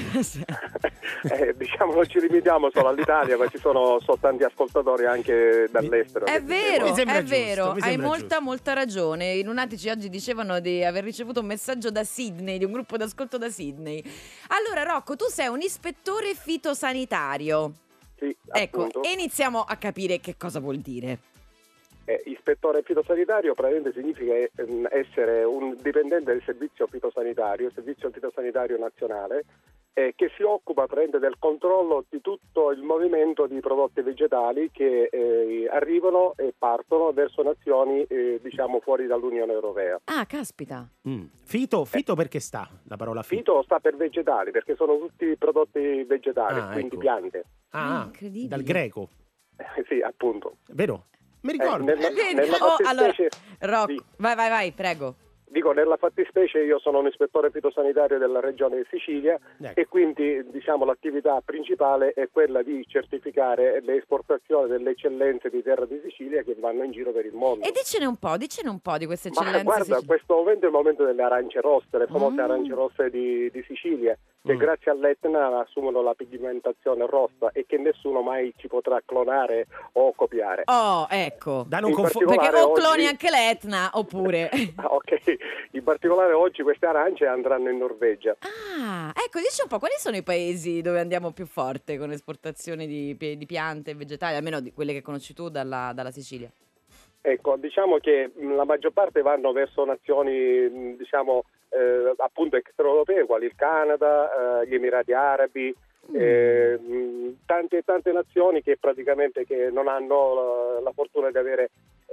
Eh, diciamo non ci limitiamo solo all'Italia, ma ci sono, sono tanti ascoltatori anche dall'estero. È vero, è giusto, vero, hai molta giusto. molta ragione. I lunatici oggi dicevano di aver ricevuto un messaggio da Sydney, di un gruppo d'ascolto da Sydney. Allora Rocco, tu sei un ispettore fitosanitario. Sì, Ecco, appunto. e iniziamo a capire che cosa vuol dire. Eh, ispettore fitosanitario praticamente significa ehm, essere un dipendente del servizio fitosanitario, il servizio fitosanitario nazionale, eh, che si occupa praticamente del controllo di tutto il movimento di prodotti vegetali che eh, arrivano e partono verso nazioni eh, diciamo fuori dall'Unione Europea. Ah, caspita. Mm. Fito, fito perché sta la parola fito? Fito sta per vegetali perché sono tutti prodotti vegetali, Ah, quindi ecco. piante. Ah, incredibile. dal greco, Eh, sì, appunto. vero? Mi Eh, ricordo. nella, Vedi? nella Oh, allora, fattispecie- Rocco, sì. vai, vai, vai, prego. Dico, nella fattispecie io sono un ispettore fitosanitario della regione Sicilia Ecco. e quindi diciamo, l'attività principale è quella di certificare le esportazioni delle eccellenze di terra di Sicilia che vanno in giro per il mondo. E dicene un po', dicene un po' di queste Ma eccellenze. guarda, siciliane. questo momento è il momento delle arance rosse, le famose Mm. arance rosse di, di Sicilia, che Mm. grazie all'Etna assumono la pigmentazione rossa e che nessuno mai ci potrà clonare o copiare. Oh, ecco. Da non In confo- particolare Perché o oggi- cloni anche l'Etna oppure... [laughs] Ah, ok, in particolare oggi queste arance andranno in Norvegia. Ah, ecco, dici un po' quali sono i paesi dove andiamo più forte con l'esportazione di, pi- di piante e vegetali, almeno di quelle che conosci tu dalla, dalla Sicilia? Ecco, diciamo che la maggior parte vanno verso nazioni, diciamo, eh, appunto extraeuropee, quali il Canada, eh, gli Emirati Arabi, eh, mh, tante tante nazioni che praticamente che non hanno la, la fortuna di avere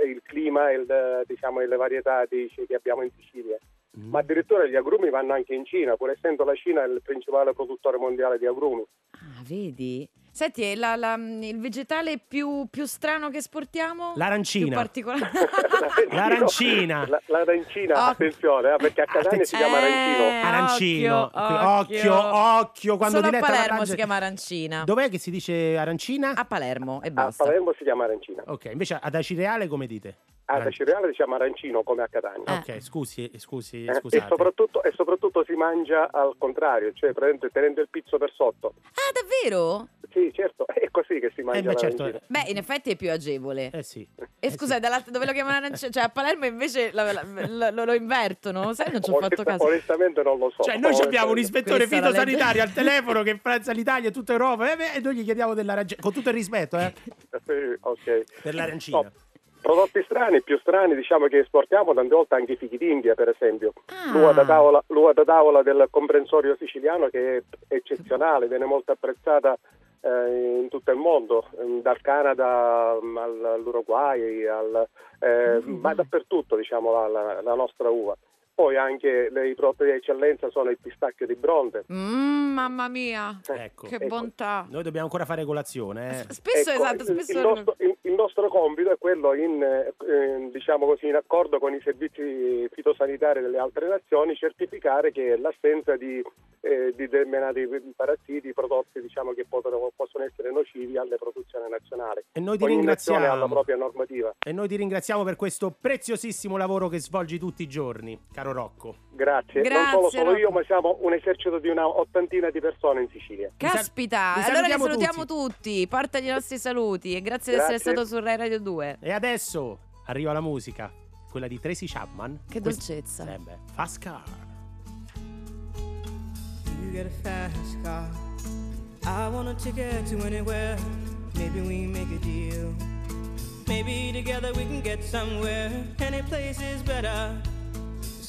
il clima e il, diciamo, le varietà di- che abbiamo in Sicilia. Mm. Ma addirittura gli agrumi vanno anche in Cina, pur essendo la Cina il principale produttore mondiale di agrumi. Ah, vedi? Senti, la- la- il vegetale più, più strano che esportiamo? L'arancina. Più particolare? [laughs] L'arancina. La- l'arancina, Occhio. attenzione, eh, perché a Catania si chiama Eh, arancino. Arancino. occhio, occhio, occhio, quando Solo a Diletta Palermo si chiama arancina. Dov'è che si dice arancina? A Palermo e A basta. Palermo si chiama arancina. Ok, invece ad Acireale come dite? A Aran- Cireale si chiama arancino come a Catania. Eh. Ok, scusi, scusi, Eh, scusate. e, soprattutto, e soprattutto si mangia al contrario, cioè praticamente tenendo il pizzo per sotto. Ah, davvero? Sì, certo, è così che si mangia Eh, beh, certo. Beh, in effetti è più agevole. Eh sì. E scusa, dall'altra- dove lo chiamano arancione? Cioè a Palermo invece la- la- lo, lo invertono, sai? Non ci ho fatto caso. Onestamente non lo so. Cioè, noi ci abbiamo un ispettore fitosanitario al telefono che influenza l'Italia e tutta Europa eh, beh, e noi gli chiediamo dell'arancino. Con tutto il rispetto, eh, Sì, ok. per l'arancina. No, Prodotti strani, più strani, diciamo che esportiamo tante volte anche i fichi d'India, per esempio. Ah. L'uva, da tavola, l'uva da tavola del comprensorio siciliano che è eccezionale, viene molto apprezzata eh, in tutto il mondo, ehm, dal Canada mm, al- all'Uruguay, al, eh, ma dappertutto diciamo la, la- la nostra uva. Poi anche le- i prodotti di eccellenza sono il pistacchio di Bronte. Mm, mamma mia, Ecco. che ecco. bontà. Noi dobbiamo ancora fare colazione, eh. Spesso, Ecco, esatto, il- spesso... il, nostro, il- il nostro compito è quello in, eh, eh, diciamo così, in accordo con i servizi fitosanitari delle altre nazioni certificare che l'assenza di, eh, di determinati parassiti, prodotti diciamo, che possono, possono essere nocivi alle produzioni nazionali. E noi ti Ogni ringraziamo. propria normativa. E noi ti ringraziamo per questo preziosissimo lavoro che svolgi tutti i giorni, caro Rocco. Grazie. Grazie, non solo sono io, ma siamo un esercito di una ottantina di persone in Sicilia. Caspita, Vi allora li salutiamo salutiamo tutti. Portagli i nostri saluti e grazie, di essere stato su Rai Radio 2. E adesso arriva la musica, quella di Tracy Chapman. Che dolcezza. Eh beh, Fast Car. You get a fast car. I want a ticket to anywhere. Maybe we make a deal. Maybe together we can get somewhere. Any place is better.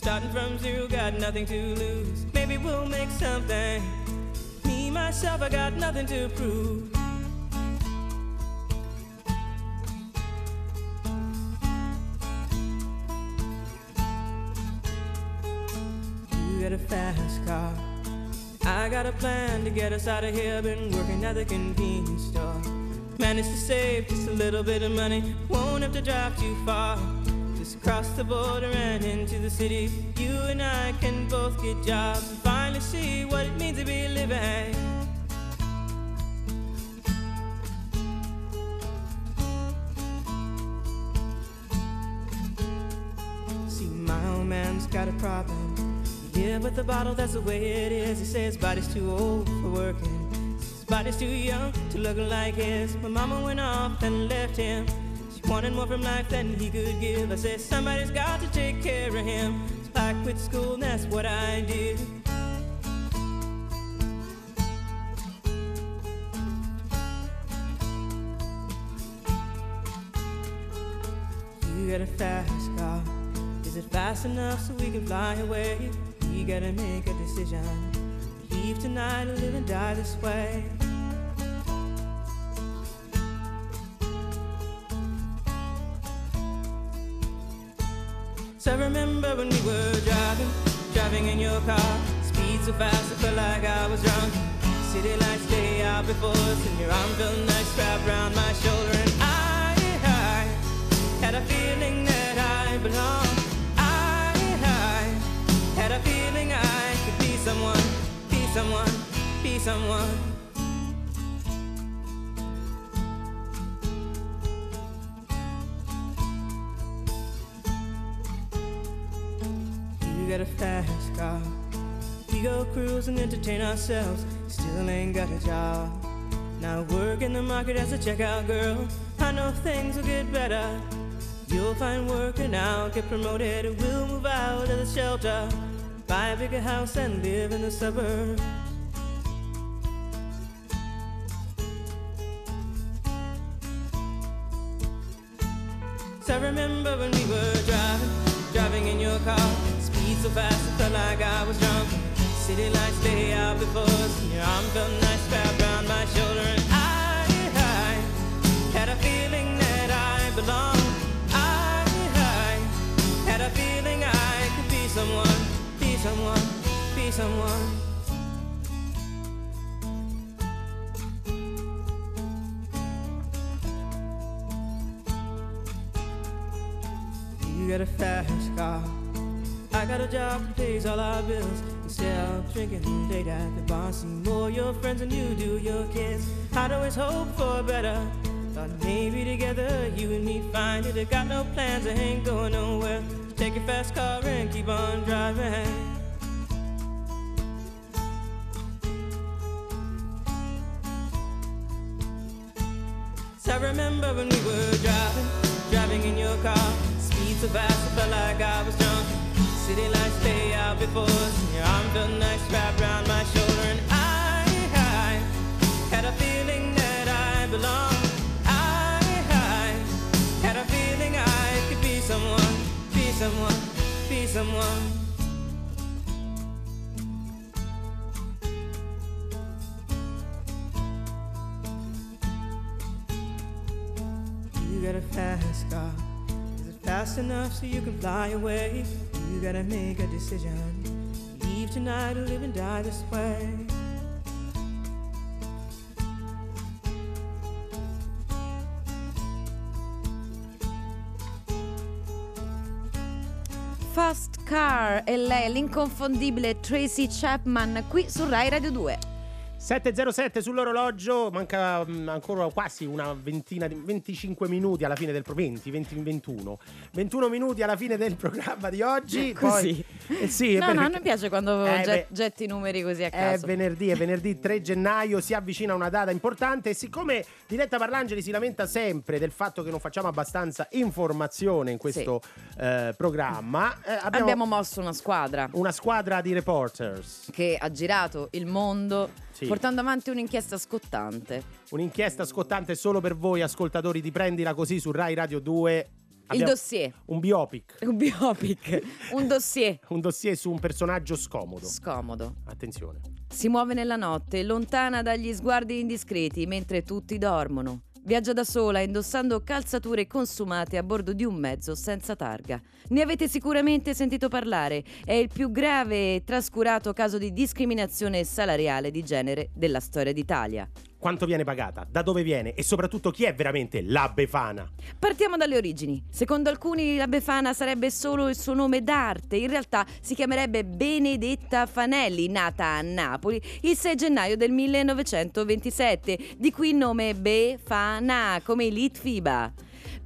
Starting from zero, got nothing to lose. Maybe we'll make something. Me, myself, I got nothing to prove. You got a fast car. I got a plan to get us out of here. Been working at the convenience store. Managed to save just a little bit of money. Won't have to drive too far. Just cross the border and into the city. You and I can both get jobs and finally see what it means to be living. See, my old man's got a problem. Yeah, but the bottle, that's the way it is. He says body's too old for working. His body's too young to look like his. My mama went off and left him. She wanted more from life than he could give. I said, somebody's got to take care of him. So I quit school, and that's what I did. You got a fast car. Is it fast enough so we can fly away? We gotta make a decision. Leave tonight or live and die this way. So fast, I felt like I was drunk. City lights lay out before us, and your arm felt nice wrapped around my shoulder. And I, I had a feeling that I belonged. I, I had a feeling I could be someone, be someone, be someone. You got a fast car. Cruise and entertain ourselves. Still ain't got a job. Now work in the market as a checkout girl. I know things will get better. You'll find work and I'll get promoted. And we'll move out of the shelter, buy a bigger house and live in the suburbs. I remember when we were driving, driving in your car. Speed so fast, it felt like I was drunk. City lights lay out before us, and your arm felt nice wrapped around my shoulder. And I, I had a feeling that I belonged. I, I had a feeling I could be someone, be someone, be someone. You got a fast car. I got a job that pays all our bills. Of drinking late at the bar, see more your friends than you do your kids. I'd always hope for better. Thought maybe together you and me find it. I got no plans, I ain't going nowhere. So take your fast car and keep on driving. I remember when we were driving, driving in your car. Speed so fast, I felt like I was drunk. City lights lay out before your arm felt nice wrapped around my shoulder. And I, I had a feeling that I belonged. I, I had a feeling I could be someone, be someone, be someone. You got a fast car. Is it fast enough so you can fly away? You gotta make a decision. Leave tonight or live and die this way. Fast Car e lei l'inconfondibile Tracy Chapman qui su Rai Radio 2. 7.07 sull'orologio, manca mm, ancora quasi una ventina di 25 minuti alla fine del pro 20, 20, 21. 21 minuti alla fine del programma di oggi. [laughs] Così. Poi, eh sì, è no, no, noi piace quando Eh, get- getti i numeri così a È caso. venerdì, è venerdì 3 [laughs] gennaio, si avvicina una data importante e siccome Diletta Parlangeli si lamenta sempre del fatto che non facciamo abbastanza informazione in questo eh, programma, eh, abbiamo, Abbiamo mosso una squadra una squadra di reporters. che ha girato il mondo Sì. portando avanti un'inchiesta scottante. Un'inchiesta scottante solo per voi ascoltatori di Prendila Così su Rai Radio 2. Il dossier, Un biopic, un biopic, [laughs] un dossier un dossier su un personaggio scomodo. scomodo. Attenzione. Si muove nella notte, lontana dagli sguardi indiscreti, mentre tutti dormono. Viaggia da sola, indossando calzature consumate a bordo di un mezzo senza targa. Ne avete sicuramente sentito parlare. È il più grave e trascurato caso di discriminazione salariale di genere della storia d'Italia. Quanto viene pagata? Da dove viene? E soprattutto chi è veramente la Befana? Partiamo dalle origini. Secondo alcuni la Befana sarebbe solo il suo nome d'arte, in realtà si chiamerebbe Benedetta Fanelli, nata a Napoli il 6 gennaio del 1927, di cui il nome Befana, come i Litfiba.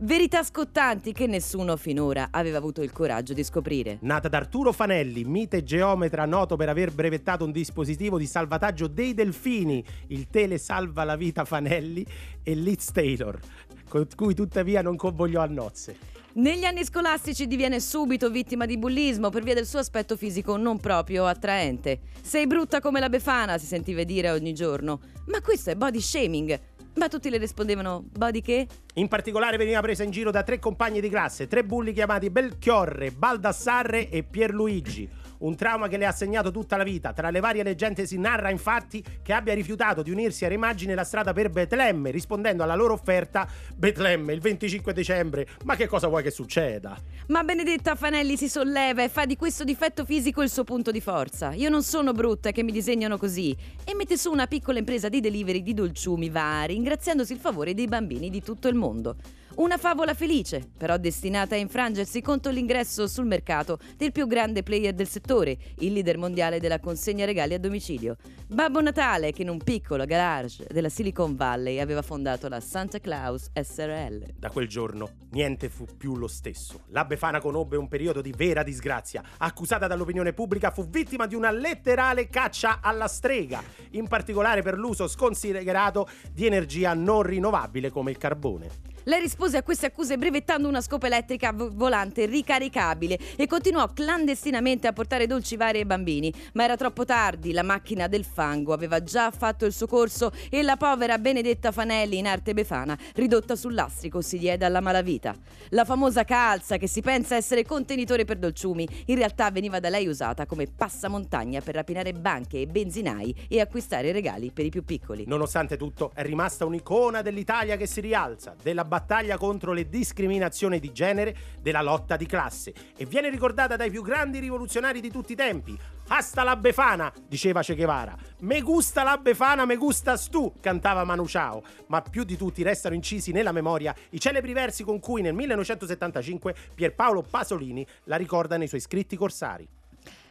Verità scottanti che nessuno finora aveva avuto il coraggio di scoprire. Nata da Arturo Fanelli, mite geometra noto per aver brevettato un dispositivo di salvataggio dei delfini, il Tele Salva la Vita Fanelli e Liz Taylor, con cui tuttavia non convogliò a nozze. Negli anni scolastici diviene subito vittima di bullismo per via del suo aspetto fisico non proprio attraente. Sei brutta come la Befana, si sentiva dire ogni giorno. Ma questo è body shaming. Ma tutti le rispondevano: body che? In particolare veniva presa in giro da tre compagni di classe, tre bulli chiamati Belchiorre, Baldassarre e Pierluigi. Un trauma che le ha segnato tutta la vita. Tra le varie leggende si narra infatti che abbia rifiutato di unirsi a Immagine la strada per Betlemme, rispondendo alla loro offerta Betlemme il 25 dicembre. Ma che cosa vuoi che succeda? Ma Benedetta Fanelli si solleva e fa di questo difetto fisico il suo punto di forza. Io non sono brutta che mi disegnano così. E mette su una piccola impresa di delivery di dolciumi vari, ringraziandosi il favore dei bambini di tutto il mondo. Una favola felice, però destinata a infrangersi contro l'ingresso sul mercato del più grande player del settore, il leader mondiale della consegna regali a domicilio. Babbo Natale, che in un piccolo garage della Silicon Valley aveva fondato la Santa Claus SRL. Da quel giorno niente fu più lo stesso. La Befana conobbe un periodo di vera disgrazia. Accusata dall'opinione pubblica, fu vittima di una letterale caccia alla strega, in particolare per l'uso sconsiderato di energia non rinnovabile come il carbone. Lei rispose a queste accuse brevettando una scopa elettrica vo- volante ricaricabile e continuò clandestinamente a portare dolci vari ai bambini. Ma era troppo tardi, la macchina del fango aveva già fatto il suo corso e la povera Benedetta Fanelli, in arte befana, ridotta sul lastrico, si diede alla malavita. La famosa calza, che si pensa essere contenitore per dolciumi, in realtà veniva da lei usata come passamontagna per rapinare banche e benzinai e acquistare regali per i più piccoli. Nonostante tutto, è rimasta un'icona dell'Italia che si rialza, della battaglia contro le discriminazioni di genere, della lotta di classe e viene ricordata dai più grandi rivoluzionari di tutti i tempi. Hasta la Befana, diceva Che Guevara. Me gusta la Befana, me gustas tu, cantava Manu Chao. Ma più di tutti restano incisi nella memoria i celebri versi con cui nel 1975 Pierpaolo Pasolini la ricorda nei suoi scritti corsari.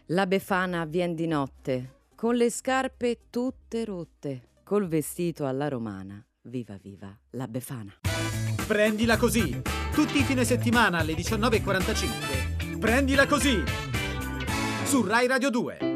La Befana vien di notte, con le scarpe tutte rotte, col vestito alla romana. Viva viva la Befana. Prendila così. Tutti i fine settimana alle 19.45. Prendila così. Su Rai Radio 2.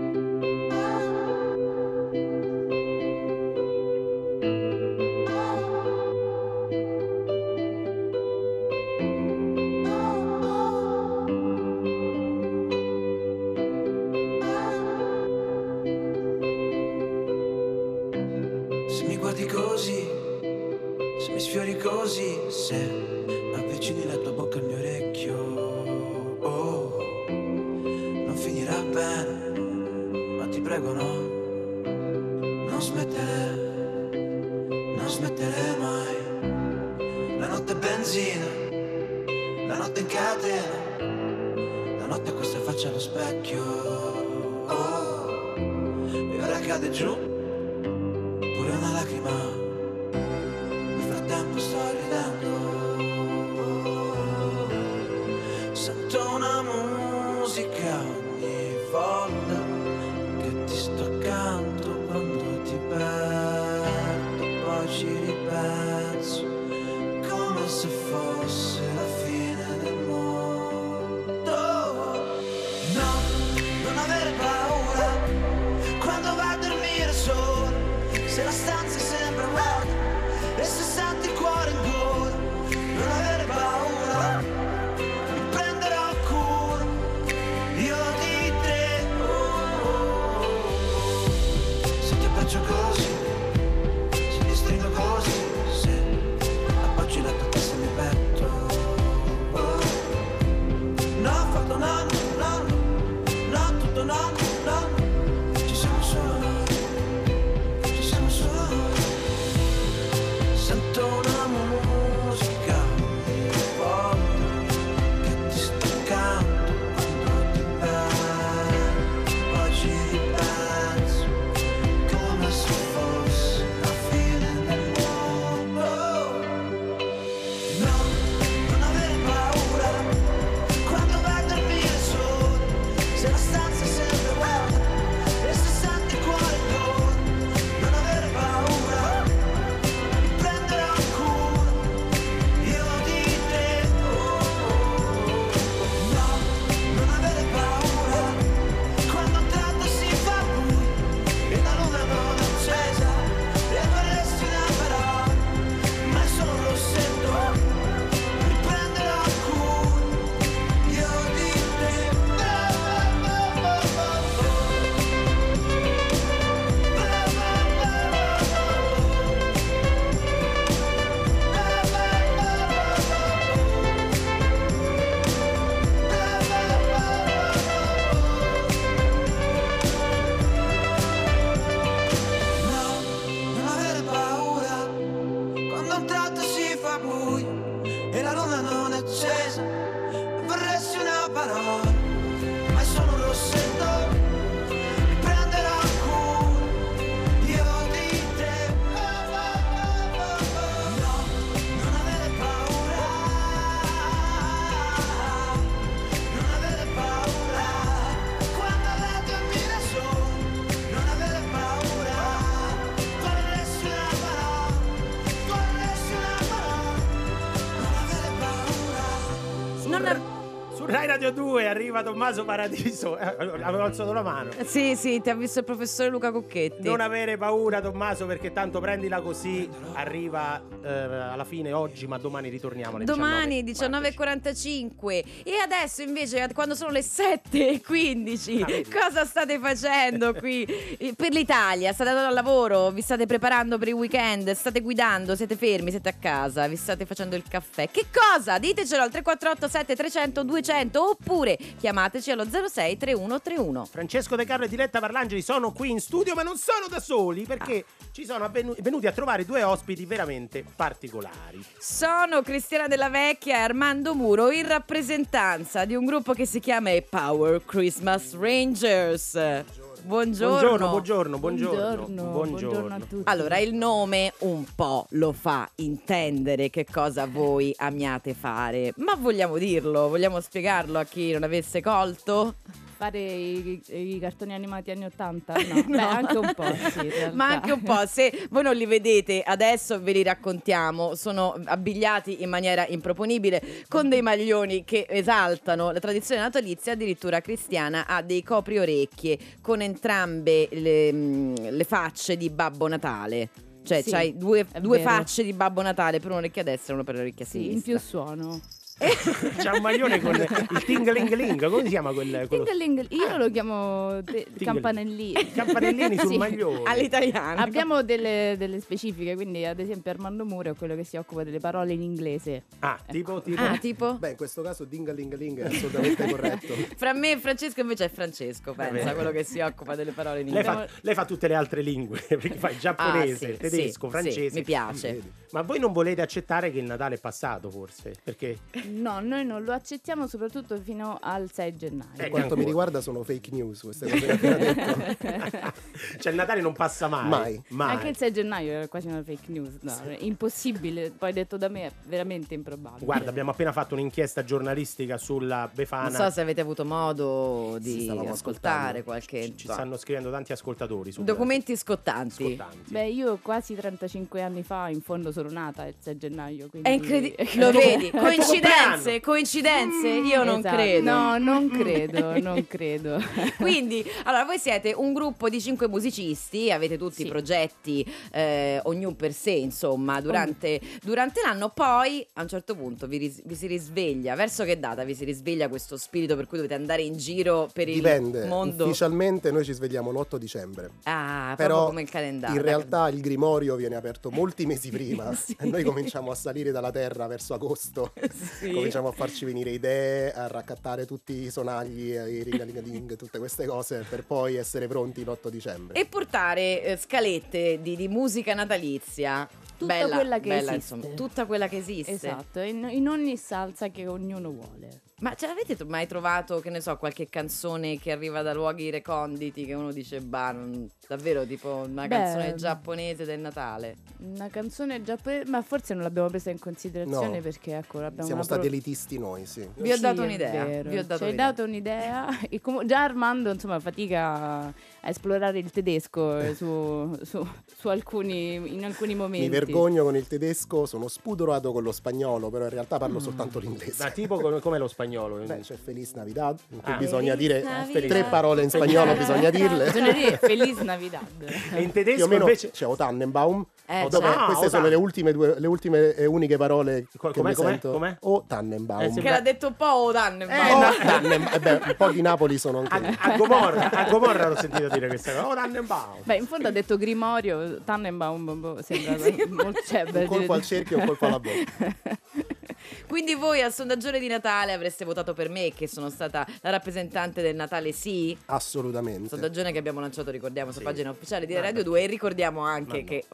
Rai Radio 2 arriva Tommaso Paradiso. Eh, Avevo alzato la mano. Sì, sì, ti ha visto il professore Luca Cocchetti. Non avere paura, Tommaso, perché tanto prendila così. Arriva eh, alla fine oggi, ma domani ritorniamo. alle Domani 19. 19.45 e adesso invece quando sono le 7.15 cosa state facendo qui Eh, per l'Italia? State andando al lavoro? Vi state preparando per il weekend? State guidando? Siete fermi? Siete a casa? Vi state facendo il caffè? Che cosa? Ditecelo al 348 7300 200 oppure chiamateci allo 06 3131 Francesco De Carlo e Diletta Parlangeli sono qui in studio, ma non sono da soli perché ci sono venuti a trovare due ospiti veramente particolari. Sono Cristiana Della Vecchia e Armando Muro in rappresentanza di un gruppo che si chiama i Power Christmas Rangers. Buongiorno. Buongiorno, buongiorno, buongiorno. buongiorno a tutti. Allora, il nome un po' lo fa intendere che cosa voi amiate fare, ma vogliamo dirlo, vogliamo spiegarlo a chi non avesse colto? Fare i, i cartoni animati anni 80? [laughs] No, Beh, anche un po', sì, in. [laughs] Ma anche un po', se voi non li vedete adesso ve li raccontiamo, sono abbigliati in maniera improponibile con dei maglioni che esaltano la tradizione natalizia, addirittura cristiana, ha dei copri orecchie con entrambe le, mm, le facce di Babbo Natale. Cioè, Sì, c'hai due, due facce di Babbo Natale per un'orecchia destra e una per l'orecchia Sì, in sinistra. più suono. C'ha un maglione con il tingling come si chiama quel, quello? Io lo chiamo de- campanellini. Campanellini sul Sì. maglione. All'italiana. Abbiamo delle, delle specifiche, quindi ad esempio Armando Muro è quello che si occupa delle parole in inglese. Ah, tipo, tipo? Ah, tipo? Beh, in questo caso dingalingaling è assolutamente corretto. [laughs] Fra me e Francesco invece è Francesco, pensa, quello che si occupa delle parole in Lei inglese. fa, lei fa tutte le altre lingue, [laughs] perché fa il giapponese, Ah, sì, tedesco, sì, francese. sì, mi piace. Ma voi non volete accettare che il Natale è passato, forse? Perché No, noi non lo accettiamo soprattutto fino al 6 gennaio. Per quanto mi riguarda sono fake news queste cose che appena detto. [laughs] cioè il Natale non passa mai. Mai. Anche il 6 gennaio era quasi una fake news. No, impossibile. Poi detto da me è veramente improbabile. Guarda, abbiamo appena fatto un'inchiesta giornalistica sulla Befana. Non so se avete avuto modo Sì, di ascoltare ascoltando. qualche Ci stanno scrivendo tanti ascoltatori documenti scottanti. Beh, io quasi 35 anni fa in fondo sono nata il 6 gennaio. Quindi... È incredibile, [laughs] lo vedi? Coincidenze, coincidenze? Io non Esatto. credo. No, non credo, [laughs] non credo. [laughs] Quindi, allora, voi siete un gruppo di cinque musicisti, avete tutti progetti, eh, ognuno per sé, insomma, durante, durante l'anno. Poi, a un certo punto, vi, ris- vi si risveglia. Verso che data vi si risveglia questo spirito per cui dovete andare in giro per il Dipende. mondo? Ufficialmente noi ci svegliamo l'8 dicembre. Ah, Però come il calendario. in realtà il grimorio viene aperto molti mesi prima Sì. e noi cominciamo a salire dalla terra verso agosto. Sì. Cominciamo a farci venire idee, a raccattare tutti i sonagli, i ringalingaling, tutte queste cose per poi essere pronti l'8 dicembre. E portare eh, scalette di, di musica natalizia. Tutta bella, quella che bella, esiste. insomma, tutta quella che esiste. Esatto, in, in ogni salsa che ognuno vuole. Ma ce l'avete mai trovato, che ne so, qualche canzone che arriva da luoghi reconditi che uno dice, bah, non- davvero tipo una Beh, canzone giapponese del Natale? Una canzone giapponese, ma forse non l'abbiamo presa in considerazione No. perché ecco, l'abbiamo Siamo stati pro- elitisti noi, sì. Vi ho Sì, dato un'idea, vi ho dato Ci hai un'idea. dato un'idea. [laughs] E comu- già Armando, insomma, fatica a esplorare il tedesco eh, su, su- su alcuni, in alcuni momenti. Mi vergogno con il tedesco, sono spudorato con lo spagnolo, però in realtà parlo soltanto l'inglese. Ma tipo come, come lo spagnolo? Beh, c'è Feliz Navidad, in cui Ah. bisogna Feliz dire Navidad. tre parole in spagnolo, bisogna dirle. Bisogna dire [laughs] Feliz Navidad. E in tedesco Più o meno invece... c'è O Tannenbaum, Eh, dove già. queste Ah, sono O le ultime, due, le ultime e uniche parole che com'è, mi com'è, sento. com'è? O Tannenbaum. Eh, Che l'ha detto un po' o Danne. O Tannen- eh beh, un po' di Napoli sono anche io. A Gomorra, a Gomorra l'ho sentito dire questa cosa. Oh, Tannenbaum. Beh, in fondo ha detto Grimorio, Tannenbaum, boh, sembra [laughs] molto... Cioè, Un colpo dire- al cerchio e un colpo alla bocca. [laughs] Quindi voi al sondaggione di Natale avreste votato per me, che sono stata la rappresentante del Natale Sì. Assolutamente. Sondaggione che abbiamo lanciato, ricordiamo, sulla pagina ufficiale di Radio 2 e ricordiamo anche Ma no. che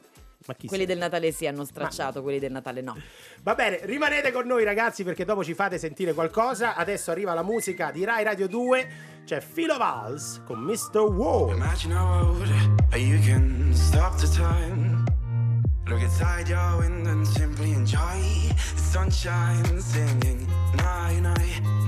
quelli sei? del Natale sì hanno stracciato, quelli del Natale no. Va bene, rimanete con noi ragazzi perché dopo ci fate sentire qualcosa. Adesso arriva la musica di Rai Radio 2. C'è Philo Valls con Mr. Wow. Imagine world where you can stop the time. Look inside your window and simply enjoy the sunshine, singing night, night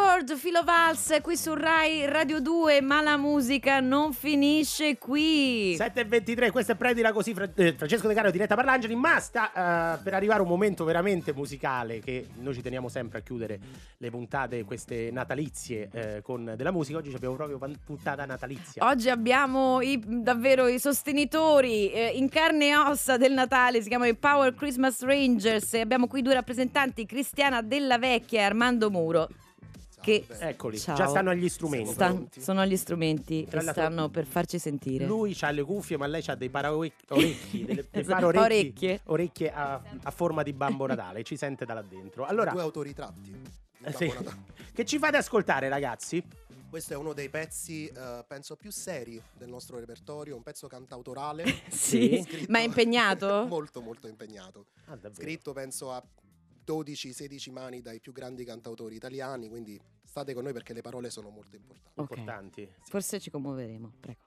World, Filo Vals, qui su Rai Radio 2, ma la musica non finisce qui. 7.23, questo è Prendila così, eh, Francesco De Caro, diretta Parlangeli, ma sta eh, per arrivare un momento veramente musicale che noi ci teniamo sempre a chiudere le puntate, queste natalizie eh, con della musica. Oggi abbiamo proprio puntata natalizia. Oggi abbiamo i- davvero i sostenitori eh, in carne e ossa del Natale, si chiamano i Power Christmas Rangers e abbiamo qui due rappresentanti, Cristiana Della Vecchia e Armando Muro. Che Eccoli, Ciao. già stanno agli strumenti. Stan- sono agli strumenti Tra e stanno per farci sentire. Lui ha le cuffie, ma lei ha dei paraorecchi, [laughs] delle, Esatto, paraorecchi- orecchie. orecchie a, a forma di Babbo Natale, ci sente da là dentro. Allora, Due autoritratti. eh, sì. Che ci fate ascoltare, ragazzi? Questo è uno dei pezzi, eh, penso, più seri del nostro repertorio, un pezzo cantautorale. [laughs] Sì, Scritto- ma è impegnato? [laughs] molto, molto impegnato. Ah? Scritto, penso, a 12-16 mani dai più grandi cantautori italiani, quindi state con noi perché le parole sono molto importanti. Ok. Importanti. Forse ci commuoveremo, prego.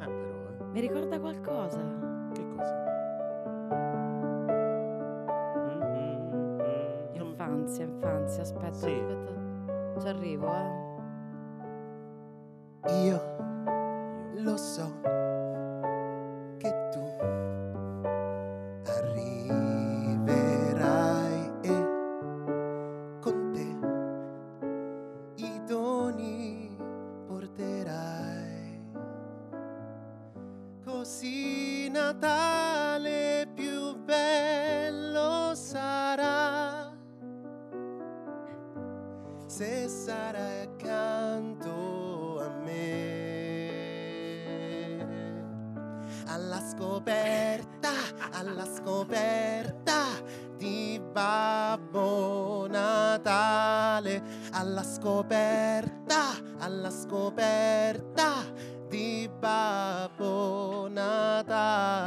Ah, però, eh. Mi ricorda qualcosa? Che cosa? Infanzia, infanzia, aspetta, Sì. aspetta. Ci arrivo, eh. Io lo so che tu scoperta di Babbo Natale. Alla scoperta, alla scoperta di Babbo Natale.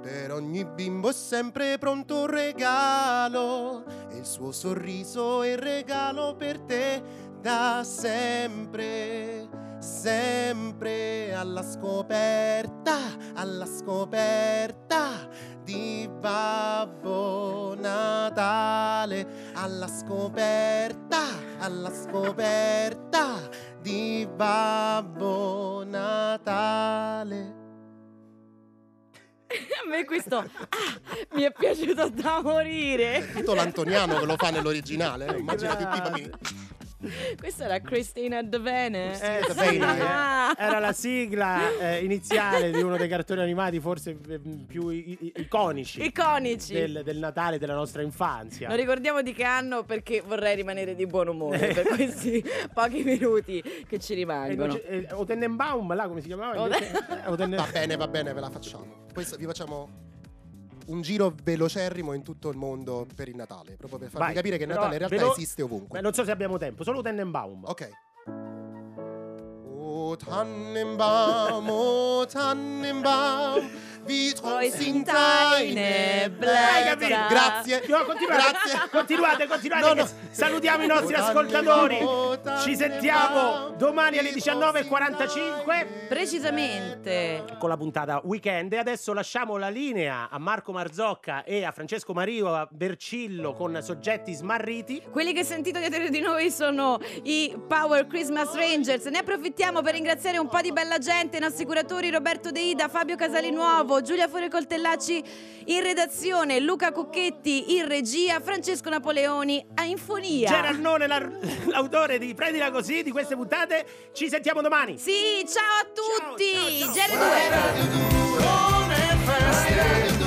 Per ogni bimbo è sempre pronto un regalo e il suo sorriso è il regalo per te da sempre, sempre alla scoperta, alla scoperta di Babbo Natale, alla scoperta, alla scoperta di Babbo Natale. [laughs] A me questo ah, mi è piaciuto da morire. Tutto l'antoniano che lo fa nell'originale, eh? immagina tutti i bambini. [laughs] Questa era Christina Devene. Eh, Ah. eh, [laughs] era la sigla eh, iniziale di uno dei cartoni animati forse eh, più i- i- iconici Iconici. del, del Natale della nostra infanzia. Non ricordiamo di che anno perché vorrei rimanere di buon umore [laughs] per questi pochi minuti che ci rimangono. eh, o Tenenbaum, là come si chiamava? Eh, Va bene, va bene, ve la facciamo. Questo vi facciamo un giro velocerrimo in tutto il mondo per il Natale, proprio per farvi Vai, capire che il però Natale in realtà velo- esiste ovunque. Beh, non so se abbiamo tempo, solo Tenenbaum. Ok. O Tannenbaum, o Tannenbaum, wie Poi. Grazie. No, continuate, Grazie. continuate, continuate. No, no. Salutiamo i nostri ascoltatori. Ci sentiamo domani alle 19.45 Precisamente. con la puntata weekend. E adesso lasciamo la linea a Marco Marzocca e a Francesco Mario a Bercillo con soggetti smarriti. Quelli che sentite dietro di noi sono i Power Christmas Rangers. Ne approfittiamo per ringraziare un po' di bella gente, in assicuratori Roberto De Ida, Fabio Casalinuovo, Jacopo, Giulia Fuori Coltellacci in redazione, Luca Cucchetti in regia, Francesco Napoleoni a Infonia. Gerarnone, la- l'autore di Prendila così, di queste puntate. Ci sentiamo domani. Sì, ciao a tutti! Gere due. Come feste